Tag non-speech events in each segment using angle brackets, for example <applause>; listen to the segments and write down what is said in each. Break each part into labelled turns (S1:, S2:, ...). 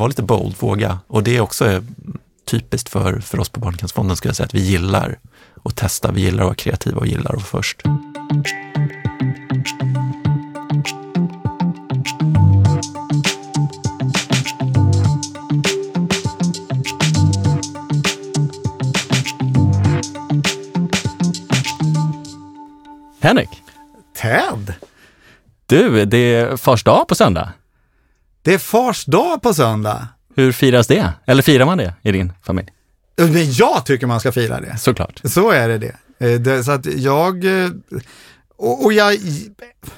S1: Var lite bold, våga. Och det är också typiskt för, för oss på Barncancerfonden, skulle jag säga, att vi gillar att testa, vi gillar att vara kreativa och gillar att vara först.
S2: Henrik,
S3: Ted!
S2: du, det är fars dag på söndag.
S3: Det är fars dag på söndag.
S2: Hur firas det? Eller firar man det i din familj?
S3: Men jag tycker man ska fira det.
S2: Såklart.
S3: Så är det det. Eh, det så att jag, eh, och, och jag,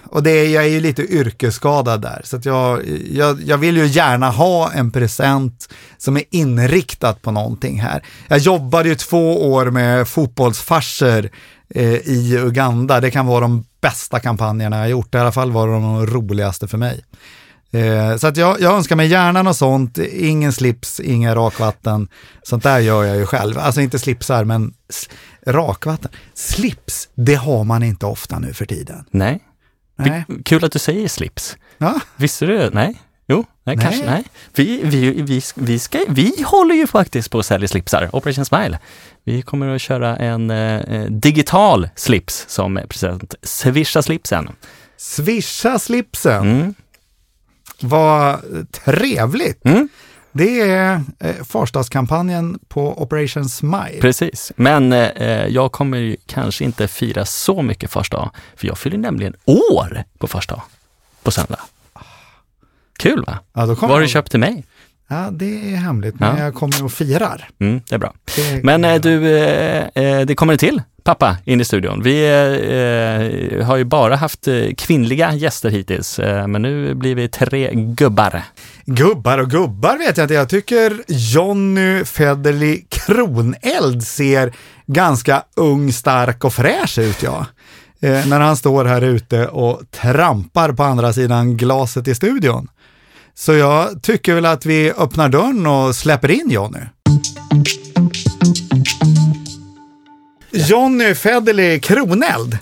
S3: och det, är- jag är ju lite yrkesskadad där, så att jag, jag, jag vill ju gärna ha en present som är inriktad på någonting här. Jag jobbade ju två år med fotbollsfarser eh, i Uganda, det kan vara de bästa kampanjerna jag gjort, i alla fall var de roligaste för mig. Eh, så att jag, jag önskar mig gärna något sånt, ingen slips, inga rakvatten. Sånt där gör jag ju själv. Alltså inte slipsar, men rakvatten. Slips, det har man inte ofta nu för tiden.
S2: Nej.
S3: Nej.
S2: Kul att du säger slips.
S3: Ja,
S2: Visste du? Nej? Jo, nej,
S3: Nej.
S2: kanske. Nej. Vi, vi, vi, vi, ska, vi håller ju faktiskt på att sälja slipsar, Operation Smile. Vi kommer att köra en eh, digital slips som present. Swisha slipsen.
S3: swisha slipsen,
S2: Mm.
S3: Vad trevligt.
S2: Mm.
S3: Det är eh, farsdagskampanjen på Operation Smile.
S2: Precis, men eh, jag kommer ju kanske inte fira så mycket första dag, för jag fyller nämligen år på första dag, på söndag. Kul va?
S3: Ja,
S2: Vad har du köpt till mig?
S3: Ja, det är hemligt, men
S2: Ja.
S3: jag kommer och firar.
S2: Mm, det är bra.
S3: Det
S2: Men
S3: kommer
S2: eh,
S3: jag.
S2: du, eh, eh, det kommer till pappa in i studion. Vi eh, eh, har ju bara haft kvinnliga gäster hittills, eh, men nu blir vi tre gubbar.
S3: Gubbar och gubbar vet jag inte. Jag tycker Jonny Federley Kroneld ser ganska ung, stark och fräsch ut, ja. Eh, när han står här ute och trampar på andra sidan glaset i studion. Så jag tycker väl att vi öppnar dörren och släpper in Jonny. Jonny Federley Kroneld,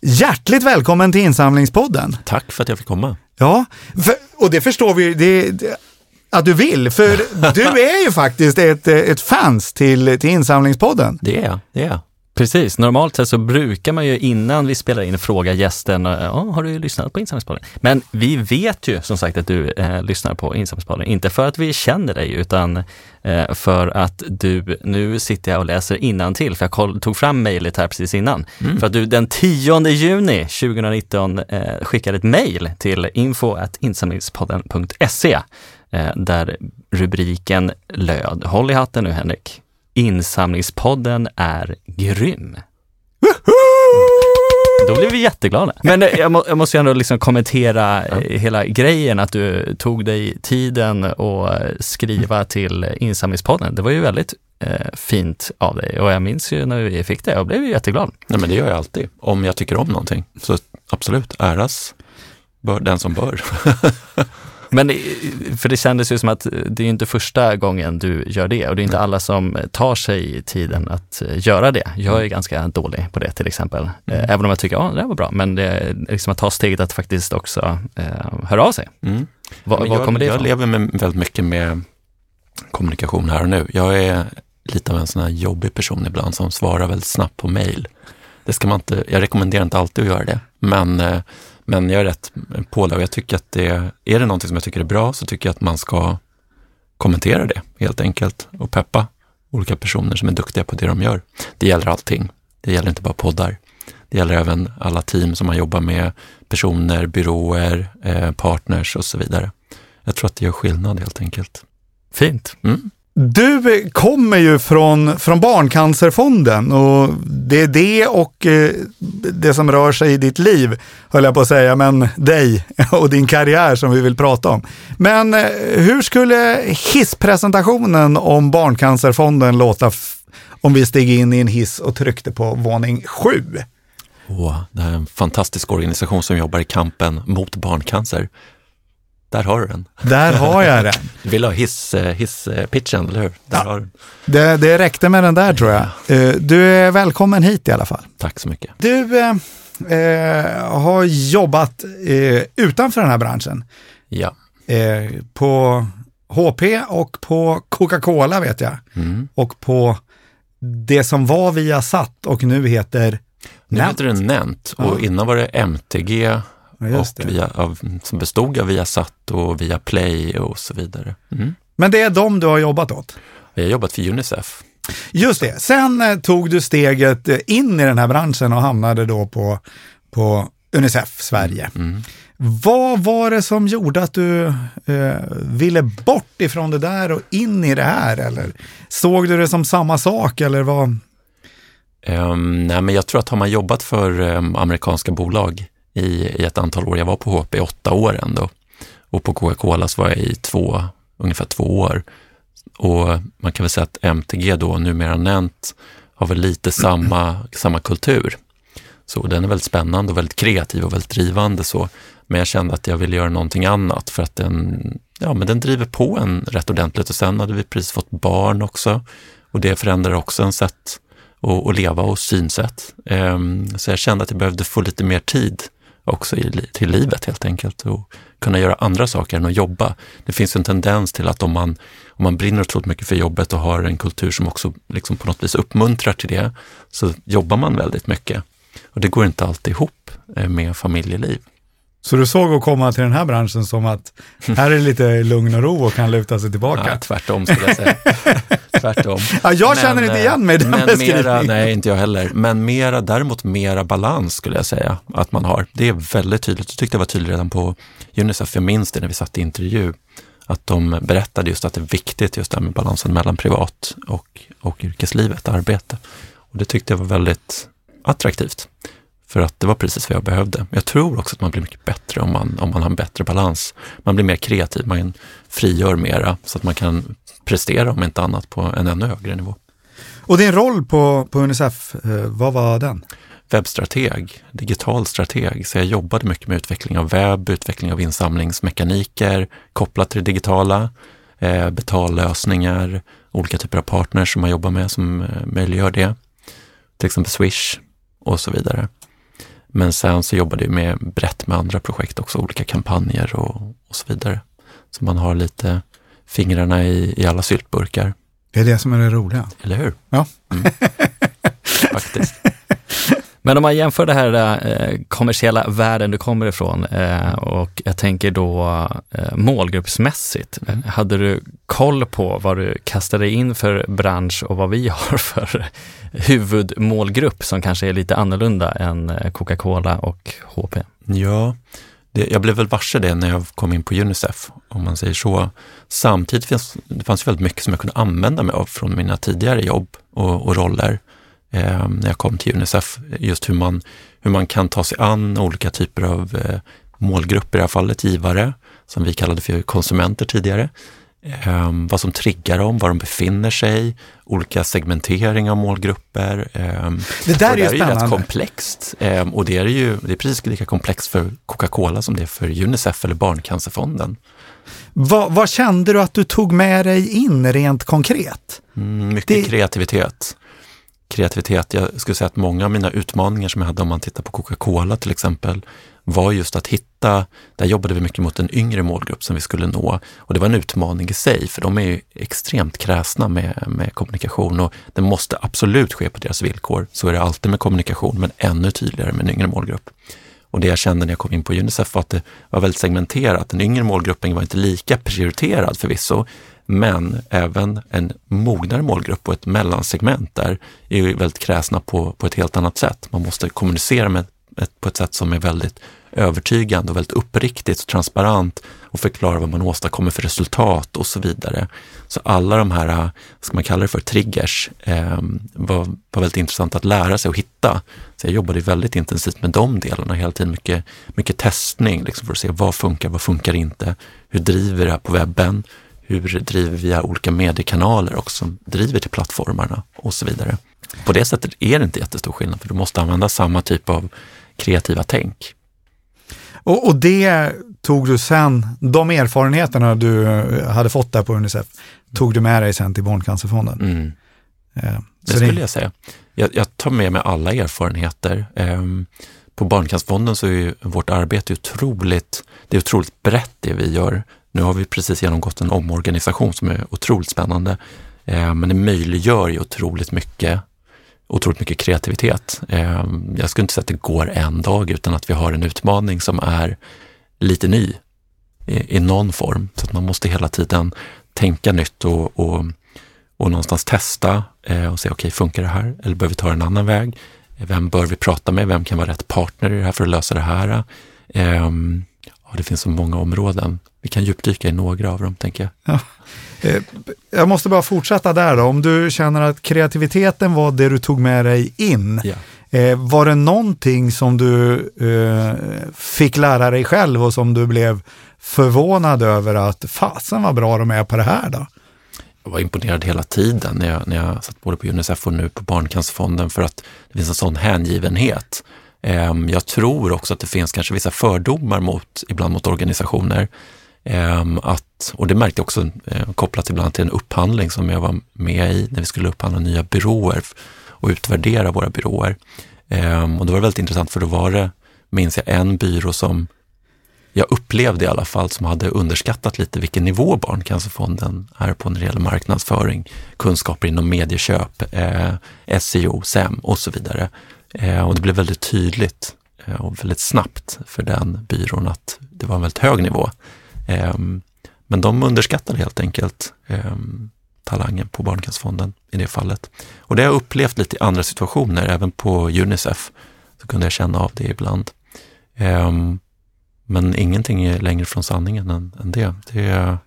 S3: hjärtligt välkommen till Insamlingspodden.
S1: Tack för att jag fick komma.
S3: Ja, för, och det förstår vi det, det, att du vill, för <laughs> du är ju faktiskt ett, ett fans till, till Insamlingspodden.
S1: Det är jag, det är jag.
S2: Precis, normalt sett så brukar man ju innan vi spelar in fråga gästen, eh, har du lyssnat på Insamlingspodden? Men vi vet ju som sagt att du eh, lyssnar på Insamlingspodden, inte för att vi känner dig utan eh, för att du, nu sitter jag och läser till för jag tog fram mejlet här precis innan, för att du den 10 juni 2019 eh, skickade ett mejl till info.insamlingspodden.se eh, där rubriken löd, håll i hatten nu Henrik, Insamlingspodden är grym. Då blev vi jätteglada. Men eh, jag, må, jag måste ju ändå liksom kommentera eh, hela grejen att du tog dig tiden att skriva till Insamlingspodden. Det var ju väldigt eh, fint av dig och jag minns ju när vi fick det, jag blev ju jätteglad.
S1: Nej, men det gör jag alltid, om jag tycker om någonting. Så absolut, äras bör den som bör. <laughs>
S2: Men eh, för det kändes ju som att det är inte första gången du gör det och det är inte alla som tar sig tiden att eh, göra det. Jag är ganska dålig på det till exempel. Eh, Även om jag tycker, ja det här var bra, men det liksom att ta steget att faktiskt också eh, höra av sig.
S1: Mm.
S2: Var,
S1: jag,
S2: kommer det
S1: jag
S2: ifrån?
S1: lever med, väldigt mycket med kommunikation här och nu. Jag är lite av en sån här jobbig person ibland som svarar väldigt snabbt på mejl. Det ska man inte, jag rekommenderar inte alltid att göra det, men, eh, men jag är rätt på och jag tycker att det, är det någonting som jag tycker är bra så tycker jag att man ska kommentera det helt enkelt och peppa olika personer som är duktiga på det de gör. Det gäller allting. Det gäller inte bara poddar. Det gäller även alla team som man jobbar med, personer, byråer, eh, partners och så vidare. Jag tror att det gör skillnad helt enkelt.
S2: Fint.
S1: Mm.
S3: Du kommer ju från, från Barncancerfonden och det är det och eh, det som rör sig i ditt liv, höll jag på att säga, men dig <laughs> och din karriär som vi vill prata om. Men eh, hur skulle hisspresentationen om Barncancerfonden låta om vi steg in i en hiss och tryckte på våning sju?
S1: Oh, det här är en fantastisk organisation som jobbar i kampen mot barncancer. Där har du den.
S3: Där har jag den.
S1: Du <laughs> vill ha hiss, eh, hisspitchen, eller hur? Där
S3: Ja.
S1: har du.
S3: Det, det räckte med den där tror jag. Eh, Du är välkommen hit i alla fall.
S1: Tack så mycket.
S3: Du eh, eh, har jobbat eh, utanför den här branschen
S1: Ja,
S3: eh, på HP och på Coca-Cola vet jag.
S1: Mm.
S3: Och på det som var Viasat och nu heter
S1: Nu
S3: Nent.
S1: heter det Nent och
S3: Ja.
S1: innan var det MTG
S3: Ja,
S1: och via, av, som bestod av Viasat och via Play och så vidare. Mm.
S3: Men det är de du har jobbat åt.
S1: Jag har jobbat för Unicef.
S3: Just det. Sen eh, tog du steget eh, in i den här branschen och hamnade då på, på Unicef Sverige.
S1: Mm.
S3: Vad var det som gjorde att du eh, ville bort ifrån det där och in i det här? Eller såg du det som samma sak eller vad?
S1: Um, nej, men jag tror att har man jobbat för um, amerikanska bolag i, i ett antal år, jag var på HP i åtta år ändå och på Coca-Cola så var jag i två, ungefär två år. Och man kan väl säga att MTG då, numera Nent, har väl lite samma, samma kultur. Så den är väldigt spännande och väldigt kreativ och väldigt drivande så. Men jag kände att jag ville göra någonting annat för att den, ja, men den driver på en rätt ordentligt och sen hade vi precis fått barn också och det förändrar också en sätt att, att leva och synsätt. Ehm, så jag kände att jag behövde få lite mer tid också i, till livet helt enkelt och kunna göra andra saker än att jobba. Det finns en tendens till att om man, om man brinner otroligt mycket för jobbet och har en kultur som också liksom på något vis uppmuntrar till det, så jobbar man väldigt mycket. Och det går inte alltid ihop eh, med familjeliv.
S3: Så du såg att komma till den här branschen som att här är det lite lugn och ro och kan luta sig tillbaka? <laughs>
S1: Ja, tvärtom skulle jag säga. <laughs> tvärtom. <laughs>
S3: Ja, jag
S1: Men,
S3: känner inte
S1: eh,
S3: igen mig i den
S1: men mera, Nej, inte jag heller. Men mera, däremot mera balans skulle jag säga att man har. Det är väldigt tydligt. Jag tyckte det var tydligt redan på Unicef. Jag minns det när vi satt i intervju. Att de berättade just att det är viktigt just det här med balansen mellan privat och, och yrkeslivet, arbete. Och det tyckte jag var väldigt attraktivt. För att det var precis vad jag behövde. Jag tror också att man blir mycket bättre om man, om man har en bättre balans. Man blir mer kreativ, man frigör mera så att man kan prestera om inte annat på en ännu högre nivå.
S3: Och din roll på, på Unicef, eh, vad var den?
S1: webbstrateg, digital strateg, så jag jobbade mycket med utveckling av webb, utveckling av insamlingsmekaniker kopplat till det digitala, eh, betallösningar, olika typer av partners som man jobbar med som eh, möjliggör det, till exempel Swish och så vidare. Men sen så jobbade jag med brett med andra projekt också, olika kampanjer och, och så vidare. Så man har lite fingrarna i, i alla syltburkar,
S3: Det är det som är det roliga.
S1: eller hur?
S3: Ja.
S1: Mm. <laughs> Faktiskt.
S2: Men om man jämför det här eh, kommersiella världen du kommer ifrån eh, och jag tänker då eh, målgruppsmässigt.
S1: Mm.
S2: Hade du koll på vad du kastade in för bransch och vad vi <laughs> har för huvudmålgrupp som kanske är lite annorlunda än eh, Coca-Cola och HP?
S1: Ja, det, jag blev väl varse det när jag kom in på Unicef, om man säger så. Samtidigt finns det fanns väldigt mycket som jag kunde använda mig av från mina tidigare jobb och, och roller eh, när jag kom till Unicef. Just hur man, hur man kan ta sig an olika typer av eh, målgrupper, i det här fallet givare, som vi kallade för konsumenter tidigare. Eh, vad som triggar dem, var de befinner sig, olika segmentering av målgrupper. Eh,
S3: Det där är ju
S1: det är ju rätt
S3: spännande.
S1: komplext. Eh, och det är ju det är precis lika komplext för Coca-Cola som det är för Unicef eller Barncancerfonden.
S3: Vad, vad kände du att du tog med dig in rent konkret?
S1: Mm, mycket
S3: Det-
S1: kreativitet. Kreativitet, jag skulle säga att många av mina utmaningar som jag hade om man tittar på Coca-Cola till exempel, var just att hitta, där jobbade vi mycket mot en yngre målgrupp som vi skulle nå. Och det var en utmaning i sig, för de är ju extremt kräsna med, med kommunikation och det måste absolut ske på deras villkor. Så är det alltid med kommunikation, men ännu tydligare med en yngre målgrupp. Och det jag kände när jag kom in på Unicef var att det var väldigt segmenterat. Den yngre målgruppen var inte lika prioriterad förvisso, men även en mognare målgrupp och ett mellansegment där är ju väldigt kräsna på, på ett helt annat sätt. Man måste kommunicera med ett, på ett sätt som är väldigt övertygande och väldigt uppriktigt och transparent och förklara vad man åstadkommer för resultat och så vidare. Så alla de här, vad ska man kalla det för, triggers eh, var, var väldigt intressant att lära sig och hitta. Så jag jobbade väldigt intensivt med de delarna hela tiden, mycket, mycket testning liksom för att se vad funkar, vad funkar inte, hur driver det här på webben, hur driver vi via olika mediekanaler också som driver till plattformarna och så vidare. På det sättet är det inte jättestor skillnad för du måste använda samma typ av kreativa tänk.
S3: Och, och det tog du sen, de erfarenheterna du eh, hade fått där på Unicef, tog du med dig sen till Barncancerfonden.
S1: Mm.
S3: Eh,
S1: Det
S3: så
S1: skulle jag säga. Jag, jag tar med mig alla erfarenheter. Ehm, på Barncancerfonden så är vårt arbete otroligt, det är otroligt brett det vi gör. Nu har vi precis genomgått en omorganisation som är otroligt spännande, eh, men det möjliggör ju otroligt mycket, otroligt mycket kreativitet. Eh, jag skulle inte säga att det går en dag utan att vi har en utmaning som är lite ny i, i någon form. Så att man måste hela tiden tänka nytt och, och, och någonstans testa eh, och se, okej, okay, funkar det här? Eller behöver vi ta en annan väg? Vem bör vi prata med? Vem kan vara rätt partner i det här för att lösa det här? Ehm, ja, det finns så många områden. Vi kan djupdyka i några av dem, tänker jag. Ja.
S3: Eh, jag måste bara fortsätta där då. Om du känner att kreativiteten var det du tog med dig in, ja. Eh, var det någonting som du eh, fick lära dig själv och som du blev förvånad över att fasen vad bra de är på det här då?
S1: Jag var imponerad hela tiden när jag, när jag satt både på Unicef och nu på Barncancerfonden för att det finns en sån hängivenhet. Ehm, jag tror också att det finns kanske vissa fördomar mot, ibland mot organisationer. Ehm, att, och det märkte jag också eh, kopplat ibland till en upphandling som jag var med i när vi skulle upphandla nya byråer och utvärdera våra byråer. Ehm, och det var väldigt intressant för då var det, minns jag, en byrå som jag upplevde i alla fall som hade underskattat lite vilken nivå Barncancerfonden är på när det gäller marknadsföring, kunskaper inom medieköp, eh, SEO, SEM och så vidare. Eh, och det blev väldigt tydligt eh, och väldigt snabbt för den byrån att det var en väldigt hög nivå. Ehm, men de underskattade helt enkelt ehm, talangen på Barncancerfonden i det fallet. Och det har jag upplevt lite i andra situationer, även på Unicef så kunde jag känna av det ibland. Ehm, men ingenting är längre från sanningen än, än det. det.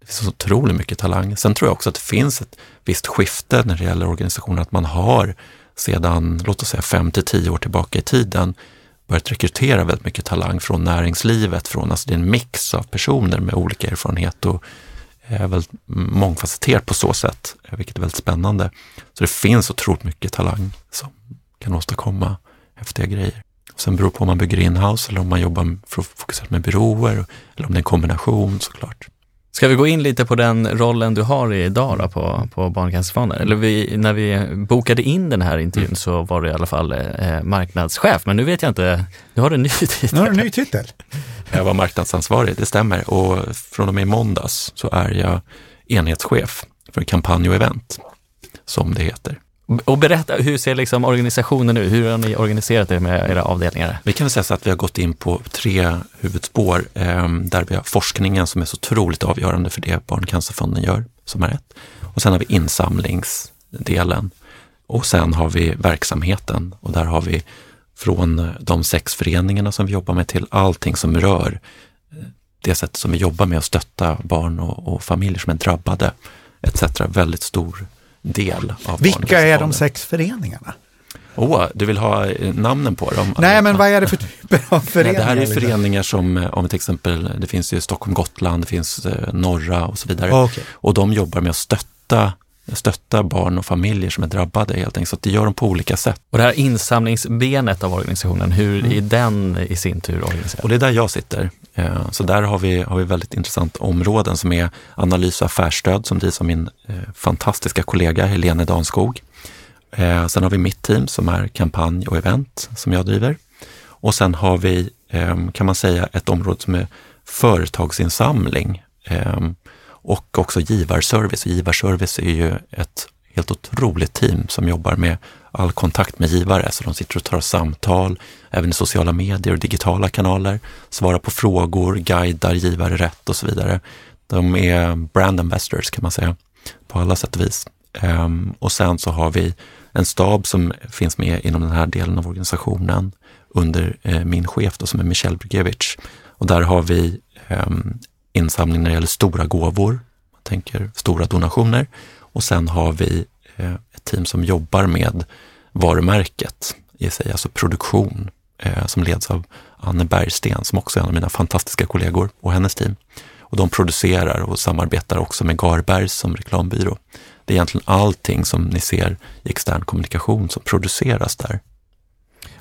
S1: Det finns så otroligt mycket talang. Sen tror jag också att det finns ett visst skifte när det gäller organisationer, att man har sedan, låt oss säga fem till tio år tillbaka i tiden, börjat rekrytera väldigt mycket talang från näringslivet. Från, alltså det är en mix av personer med olika erfarenhet och eh, är väldigt mångfacetterat på så sätt, eh, vilket är väldigt spännande. Så det finns otroligt mycket talang som kan åstadkomma häftiga grejer. Sen beror det på om man bygger inhouse eller om man jobbar fokuserat med byråer eller om det är en kombination såklart.
S2: Ska vi gå in lite på den rollen du har idag då på, på Barncancerfonden? Eller vi, när vi bokade in den här intervjun mm. så var du i alla fall eh, marknadschef, men nu vet jag inte, nu har du en ny <laughs> titel.
S3: Nu har du en ny titel.
S1: Jag var marknadsansvarig, det stämmer. Och från och med i måndags så är jag enhetschef för kampanj och event, som det heter.
S2: Och berätta, hur ser liksom organisationen ut? Hur har ni organiserat er med era avdelningar?
S1: Vi kan väl säga så att vi har gått in på tre huvudspår eh, där vi har forskningen som är så otroligt avgörande för det Barncancerfonden gör, som är ett. Och sen har vi insamlingsdelen och sen har vi verksamheten och där har vi från de sex föreningarna som vi jobbar med till allting som rör eh, det sätt som vi jobbar med att stötta barn och, och familjer som är drabbade etc. Väldigt stor del av
S3: Vilka är de sex föreningarna?
S1: Åh, oh, du vill ha eh, namnen på dem?
S3: Nej, men vad är det för typer av föreningar? <laughs>
S1: Nej, det här är föreningar som, eh, om till exempel, det finns ju Stockholm, Gotland, det finns eh, Norra och så vidare. Okay. Och de jobbar med att stötta stötta barn och familjer som är drabbade helt enkelt. Så det gör de på olika sätt.
S2: Och det här insamlingsbenet av organisationen, hur mm. är den i sin tur organiserad?
S1: Och det är där jag sitter. Eh, så där har vi, har vi väldigt intressant områden som är analys och affärsstöd som drivs av min eh, fantastiska kollega Helene Danskog. Eh, sen har vi mitt team som är kampanj och event som jag driver. Och sen har vi, kan man säga, ett område som är företagsinsamling och också givarservice. Givarservice är ju ett helt otroligt team som jobbar med all kontakt med givare. Så de sitter och tar samtal, även i sociala medier och digitala kanaler, svarar på frågor, guidar givare rätt och så vidare. De är brand ambassadors kan man säga, på alla sätt och vis. Ehm, och sen så har vi en stab som finns med inom den här delen av organisationen under eh, min chef då, som är Michel Brugevich. Och där har vi ehm, insamling när det gäller stora gåvor, man tänker stora donationer. Och sen har vi eh, ett team som jobbar med varumärket i sig, alltså produktion, eh, som leds av Anne Bergsten som också är en av mina fantastiska kollegor och hennes team. Och de producerar och samarbetar också med Garbergs som reklambyrå. Det är egentligen allting som ni ser i extern kommunikation som produceras där.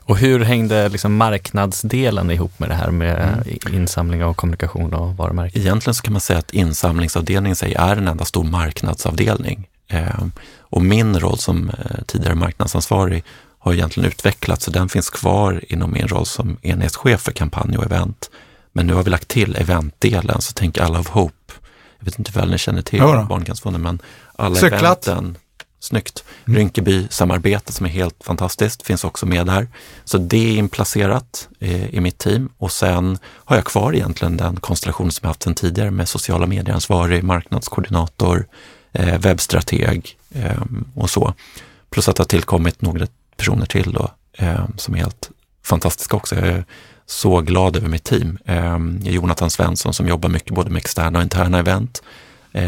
S2: Och hur hängde liksom marknadsdelen ihop med det här med mm. insamling och kommunikation och varumärken?
S1: Egentligen så kan man säga att insamlingsavdelningen sig är en enda stor marknadsavdelning. Eh, och min roll som eh, tidigare marknadsansvarig har egentligen utvecklats, så den finns kvar inom min roll som enhetschef för kampanj och event. Men nu har vi lagt till eventdelen, så tänk alla of Hope. Jag vet inte väl ni känner till. Barncancerfonden, men alla
S3: Cyklat.
S1: eventen, snyggt.
S3: Mm.
S1: Rinkeby-samarbetet som är helt fantastiskt finns också med där. Så det är inplacerat eh, i mitt team och sen har jag kvar egentligen den konstellation som jag haft sedan tidigare med sociala medieansvarig, marknadskoordinator, eh, webbstrateg eh, och så. Plus att det har tillkommit några personer till då, eh, som är helt fantastiska också. Jag är så glad över mitt team. Eh, Jonathan Svensson som jobbar mycket både med externa och interna event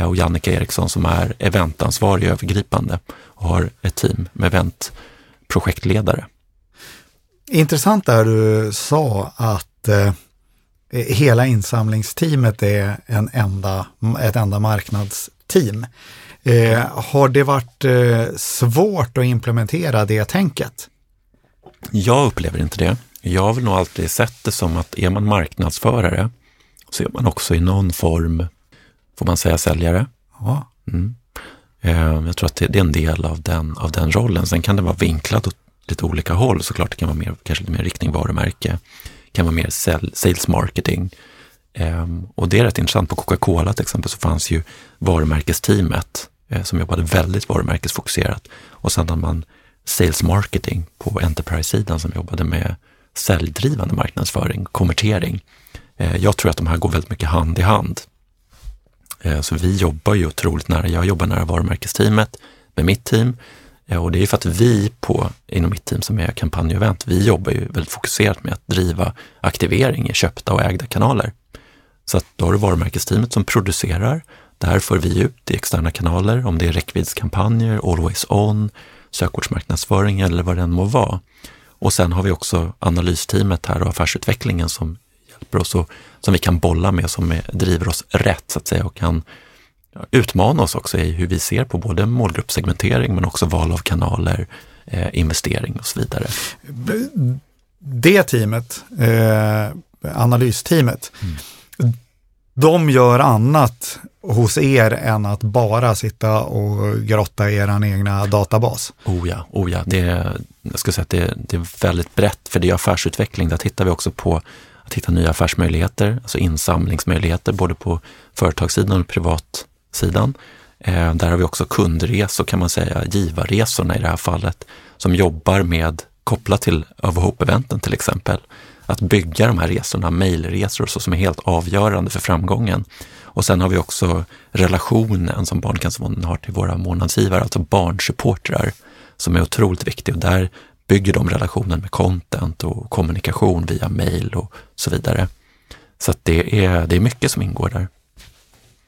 S1: och Jannike Eriksson som är eventansvarig övergripande och har ett team med eventprojektledare.
S3: Intressant där du sa att eh, hela insamlingsteamet är en enda, ett enda marknadsteam. Eh, har det varit eh, svårt att implementera det tänket?
S1: Jag upplever inte det. Jag har väl nog alltid sett det som att är man marknadsförare så är man också i någon form, får man säga säljare.
S3: Ja.
S1: Mm. Eh, Jag tror att det är en del av den, av den rollen. Sen kan det vara vinklat åt lite olika håll såklart. Det kan vara mer, kanske lite mer riktning varumärke, det kan vara mer sales marketing. Ehm, Och det är rätt intressant. På Coca-Cola till exempel så fanns ju varumärkesteamet eh, som jobbade väldigt varumärkesfokuserat. Och sen hade man sales marketing på enterprise-sidan som jobbade med säljdrivande marknadsföring, konvertering. Eh, Jag tror att de här går väldigt mycket hand i hand. Eh, så vi jobbar ju otroligt nära, jag jobbar nära varumärkesteamet med mitt team eh, och det är för att vi på, inom mitt team som är kampanj och event, vi jobbar ju väldigt fokuserat med att driva aktivering i köpta och ägda kanaler. Så att då har du varumärkesteamet som producerar, Det här för vi ut i externa kanaler, om det är räckviddskampanjer, always on, sökordsmarknadsföring eller vad det än må vara. Och sen har vi också analysteamet här och affärsutvecklingen som hjälper oss och som vi kan bolla med, som driver oss rätt så att säga och kan utmana oss också i hur vi ser på både målgruppssegmentering men också val av kanaler, eh, investering och så vidare.
S3: Det teamet, eh, analysteamet, de gör annat hos er än att bara sitta och grotta i er egna databas.
S1: Oh ja, oh ja. Det, jag skulle säga att det, det är väldigt brett, för det är affärsutveckling. Där tittar vi också på att hitta nya affärsmöjligheter, alltså insamlingsmöjligheter, både på företagssidan och privatsidan. Eh, där har vi också kundresor kan man säga, givarresorna i det här fallet, som jobbar med, kopplat till Overhope-eventen till exempel, att bygga de här resorna, mejlresor så, som är helt avgörande för framgången. Och sen har vi också relationen som Barncancerfonden har till våra månadsgivare, alltså barnsupportrar, som är otroligt viktig och där bygger de relationen med content och kommunikation via mejl och så vidare. Så det, är, det är mycket som ingår där.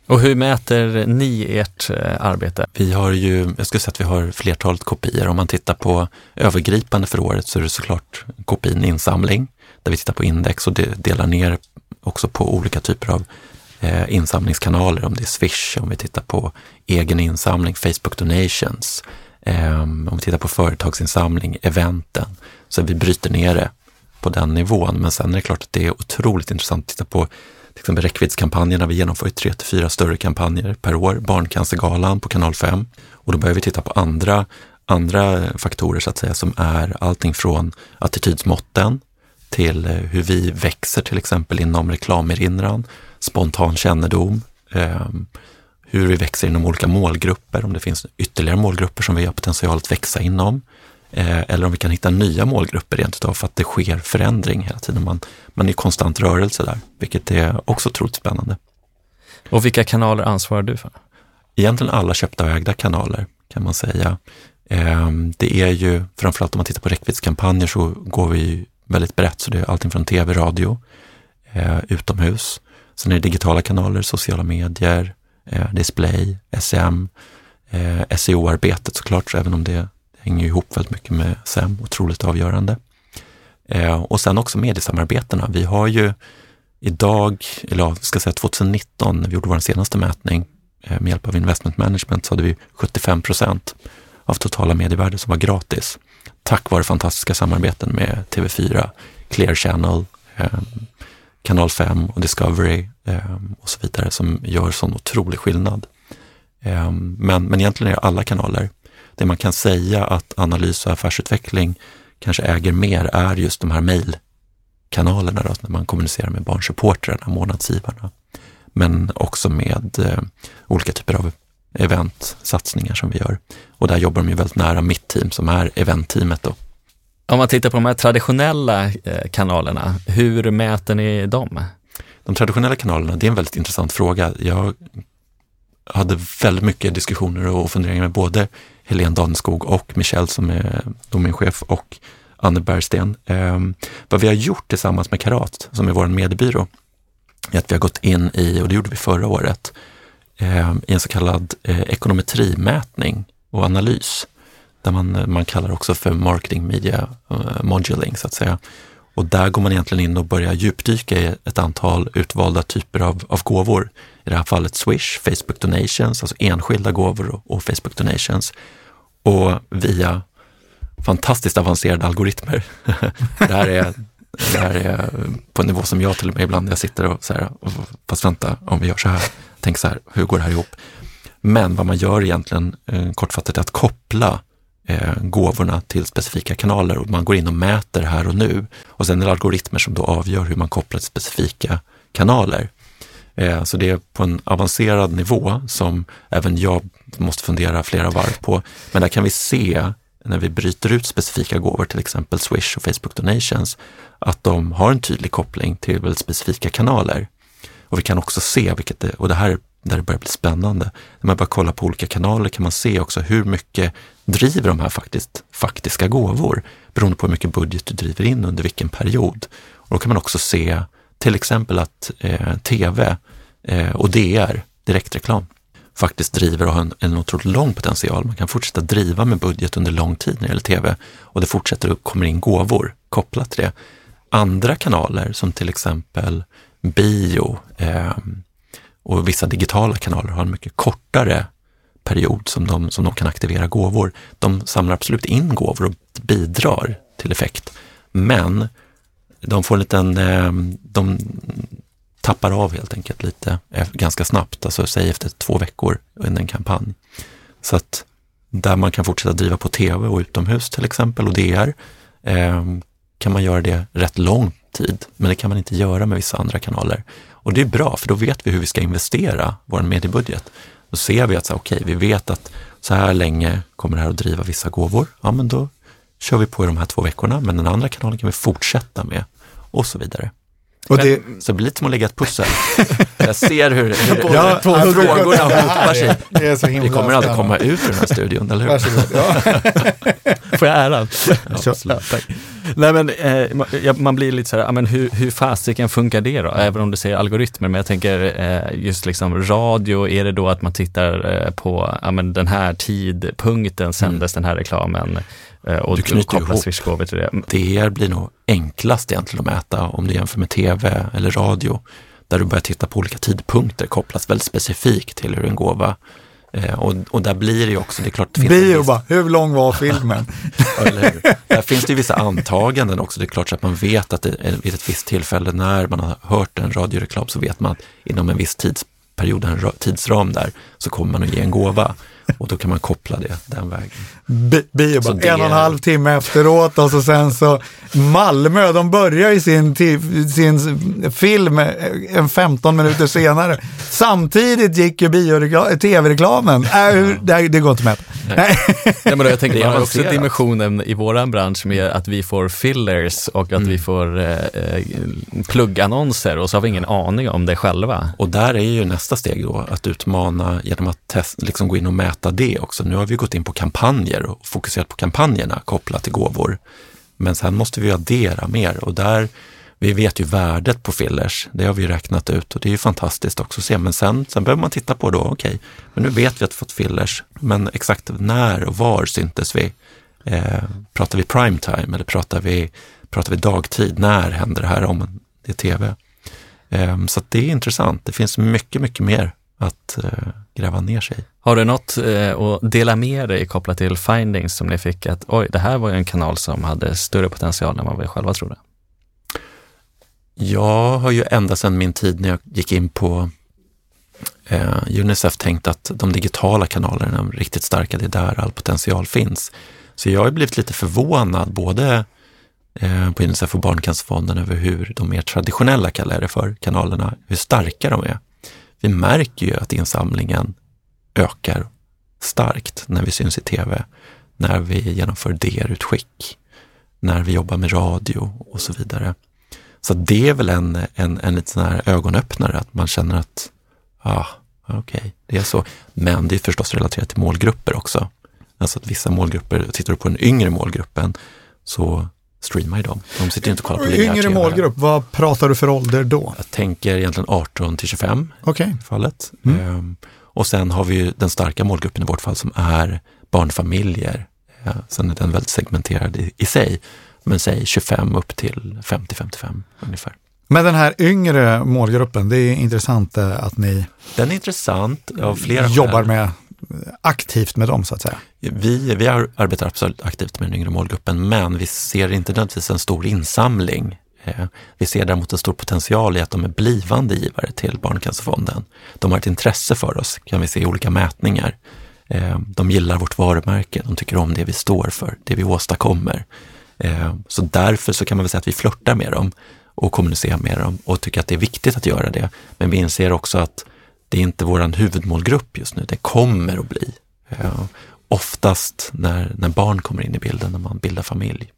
S2: Och hur mäter ni ert eh, arbete?
S1: Vi har ju, jag skulle säga att vi har flertalet kopior. Om man tittar på övergripande för året så är det såklart kopin insamling, där vi tittar på index och de- delar ner också på olika typer av eh, insamlingskanaler, om det är Swish, om vi tittar på egen insamling, Facebook donations, Ehm, om vi tittar på företagsinsamling, eventen. Så vi bryter ner det på den nivån. Men sen är det klart att det är otroligt intressant att titta på till exempel räckviddskampanjerna. Vi genomför ju tre till fyra större kampanjer per år. Barncancergalan på kanal 5 och då börjar vi titta på andra, andra faktorer så att säga som är allting från attitydsmåtten till eh, hur vi växer till exempel inom reklamerinran, spontan kännedom, eh, hur vi växer inom olika målgrupper, om det finns ytterligare målgrupper som vi har potential att växa inom. Eh, eller om vi kan hitta nya målgrupper rent utav för att det sker förändring hela tiden. Man, man är i konstant rörelse där, vilket är också otroligt spännande.
S2: Och vilka kanaler ansvarar du för?
S1: Egentligen alla köpta och ägda kanaler kan man säga. Eh, det är ju, framförallt om man tittar på räckviddskampanjer så går vi väldigt brett, så det är allting från tv, radio, eh, utomhus. Sen är det digitala kanaler, sociala medier, eh, display, SEM, eh, SEO-arbetet såklart, så även om det hänger ihop väldigt mycket med SEM, otroligt avgörande. Eh, och sen också mediesamarbetena. Vi har ju idag, eller jag ska säga 2019, när vi gjorde vår senaste mätning eh, med hjälp av investment management, så hade vi 75 procent av totala medievärdet som var gratis. Tack vare fantastiska samarbeten med TV4, Clear Channel, eh, Kanal 5 och Discovery eh, och så vidare som gör sån otrolig skillnad. Eh, men, men egentligen är det alla kanaler. Det man kan säga att analys och affärsutveckling kanske äger mer är just de här mejlkanalerna, när man kommunicerar med barnsupportrarna, månadsgivarna. Men också med eh, olika typer av eventsatsningar som vi gör. Och där jobbar de ju väldigt nära mitt team som är eventteamet då.
S2: Om man tittar på de här traditionella eh, kanalerna, hur mäter ni dem?
S1: De traditionella kanalerna, det är en väldigt intressant fråga. Jag hade väldigt mycket diskussioner och funderingar med både Helene Daneskog och Michelle som är min chef och Anne Bergsten. Eh, vad vi har gjort tillsammans med Karat, som är vår mediebyrå, är att vi har gått in i, och det gjorde vi förra året, eh, i en så kallad eh, ekonometrimätning och analys, där man, man kallar också för marketing media eh, moduling så att säga. Och där går man egentligen in och börjar djupdyka i ett antal utvalda typer av, av gåvor. I det här fallet Swish, Facebook Donations, alltså enskilda gåvor och, och Facebook Donations. Och via fantastiskt avancerade algoritmer. <laughs> det, här är, det här är på en nivå som jag till och med ibland, jag sitter och så här, fast vänta, om vi gör så här, tänk så här, hur går det här ihop? Men vad man gör egentligen eh, kortfattat är att koppla eh, gåvorna till specifika kanaler och man går in och mäter här och nu. Och sen är det algoritmer som då avgör hur man kopplar till specifika kanaler. Eh, så det är på en avancerad nivå som även jag måste fundera flera varv på. Men där kan vi se när vi bryter ut specifika gåvor, till exempel Swish och Facebook Donations, att de har en tydlig koppling till specifika kanaler. Och vi kan också se, vilket det, och det här där det börjar bli spännande, när man börjar kolla på olika kanaler kan man se också hur mycket driver de här faktiskt, faktiska gåvor, beroende på hur mycket budget du driver in under vilken period. Och då kan man också se till exempel att eh, tv eh, och DR, direktreklam, faktiskt driver och har en, en otroligt lång potential. Man kan fortsätta driva med budget under lång tid när det gäller tv och det fortsätter och kommer in gåvor kopplat till det. Andra kanaler som till exempel bio eh, och vissa digitala kanaler har en mycket kortare period som de, som de kan aktivera gåvor. De samlar absolut in gåvor och bidrar till effekt, men de får en liten, ehm, de tappar av helt enkelt lite eh, ganska snabbt, alltså säg efter två veckor under en kampanj. Så att där man kan fortsätta driva på tv och utomhus till exempel och DR ehm, kan man göra det rätt lång tid, men det kan man inte göra med vissa andra kanaler. Och det är bra, för då vet vi hur vi ska investera vår mediebudget. Då ser vi att, okej, okay, vi vet att så här länge kommer det här att driva vissa gåvor. Ja, men då kör vi på i de här två veckorna, men den andra kanalen kan vi fortsätta med och så vidare. Och det... Så det blir lite som att lägga ett pussel. <laughs> Jag ser hur, hur, ja, frågorna hopar sig. Vi kommer aldrig komma ut ur den här studion, eller hur? Varsågod.
S2: Ja. <laughs> Får jag äran? Ja, absolut. Ja, Nej, men, eh, man blir lite så här, men hur, hur fasiken funkar det då? Även om du säger algoritmer, men jag tänker eh, just liksom radio, är det då att man tittar eh, på ja, men den här tidpunkten sändes mm. den här reklamen? Eh, och
S1: du knyter ihop. Till det. DR blir nog enklast egentligen att mäta om du jämför med tv eller radio, där du börjar titta på olika tidpunkter kopplas väldigt specifikt till hur en gåva och, och där blir det ju också, det är klart det
S3: finns Bio viss... bara, hur lång var filmen? <laughs>
S1: Där finns det ju vissa antaganden också. Det är klart så att man vet att det, vid ett visst tillfälle när man har hört en radioreklam så vet man att inom en viss tidsperiod, en tidsram där, så kommer man att ge en gåva. Och då kan man koppla det den vägen.
S3: Bio bara, det... en och en halv timme efteråt och så sen så Malmö, de börjar i sin, sin film en 15 minuter senare. Samtidigt gick ju tv-reklamen. Äh, det, det går inte med.
S2: Nej. Nej, men då, jag tänker, man har också dimensionen i vår bransch med att vi får fillers och att mm. vi får eh, eh, pluggannonser och så har vi ingen aning om det själva.
S1: Och där är ju nästa steg då att utmana genom att test, liksom gå in och mäta det också. Nu har vi gått in på kampanjer och fokuserat på kampanjerna kopplat till gåvor. Men sen måste vi addera mer och där vi vet ju värdet på fillers, det har vi räknat ut och det är ju fantastiskt också att se. Men sen, sen behöver man titta på då, okej, okay, men nu vet vi att vi fått fillers, men exakt när och var syntes vi? Eh, pratar vi primetime eller pratar vi, pratar vi dagtid? När händer det här om det är tv? Eh, så det är intressant. Det finns mycket, mycket mer att eh, gräva ner sig.
S2: Har du något eh, att dela med dig kopplat till findings som ni fick att oj, det här var ju en kanal som hade större potential än vad vi själva trodde?
S1: Jag har ju ända sedan min tid när jag gick in på eh, Unicef tänkt att de digitala kanalerna är riktigt starka, det är där all potential finns. Så jag har blivit lite förvånad, både eh, på Unicef och Barncancerfonden över hur de mer traditionella, kallar det för, kanalerna, hur starka de är. Vi märker ju att insamlingen ökar starkt när vi syns i tv, när vi genomför DR-utskick, när vi jobbar med radio och så vidare. Så det är väl en, en, en liten här ögonöppnare, att man känner att, ah, okej, okay, det är så. Men det är förstås relaterat till målgrupper också. Alltså att vissa målgrupper, tittar du på den yngre målgruppen så streamar ju dem. De sitter inte och kollar på
S3: linjär Yngre målgrupp, vad pratar du för ålder då?
S1: Jag tänker egentligen 18 till 25
S3: okay.
S1: i fallet. Mm. Ehm, och sen har vi ju den starka målgruppen i vårt fall som är barnfamiljer. Ehm, sen är den väldigt segmenterad i, i sig, men säg 25 upp till 50-55 ungefär.
S3: Men den här yngre målgruppen, det är intressant eh, att ni
S1: Den är intressant av flera
S3: jobbar skäl. med aktivt med dem så att säga?
S1: Vi, vi arbetar absolut aktivt med den yngre målgruppen, men vi ser inte nödvändigtvis en stor insamling. Eh, vi ser däremot en stor potential i att de är blivande givare till Barncancerfonden. De har ett intresse för oss, kan vi se i olika mätningar. Eh, de gillar vårt varumärke, de tycker om det vi står för, det vi åstadkommer. Eh, så därför så kan man väl säga att vi flörtar med dem och kommunicerar med dem och tycker att det är viktigt att göra det. Men vi inser också att det är inte vår huvudmålgrupp just nu, det kommer att bli. Eh, oftast när, när barn kommer in i bilden, när man bildar familj.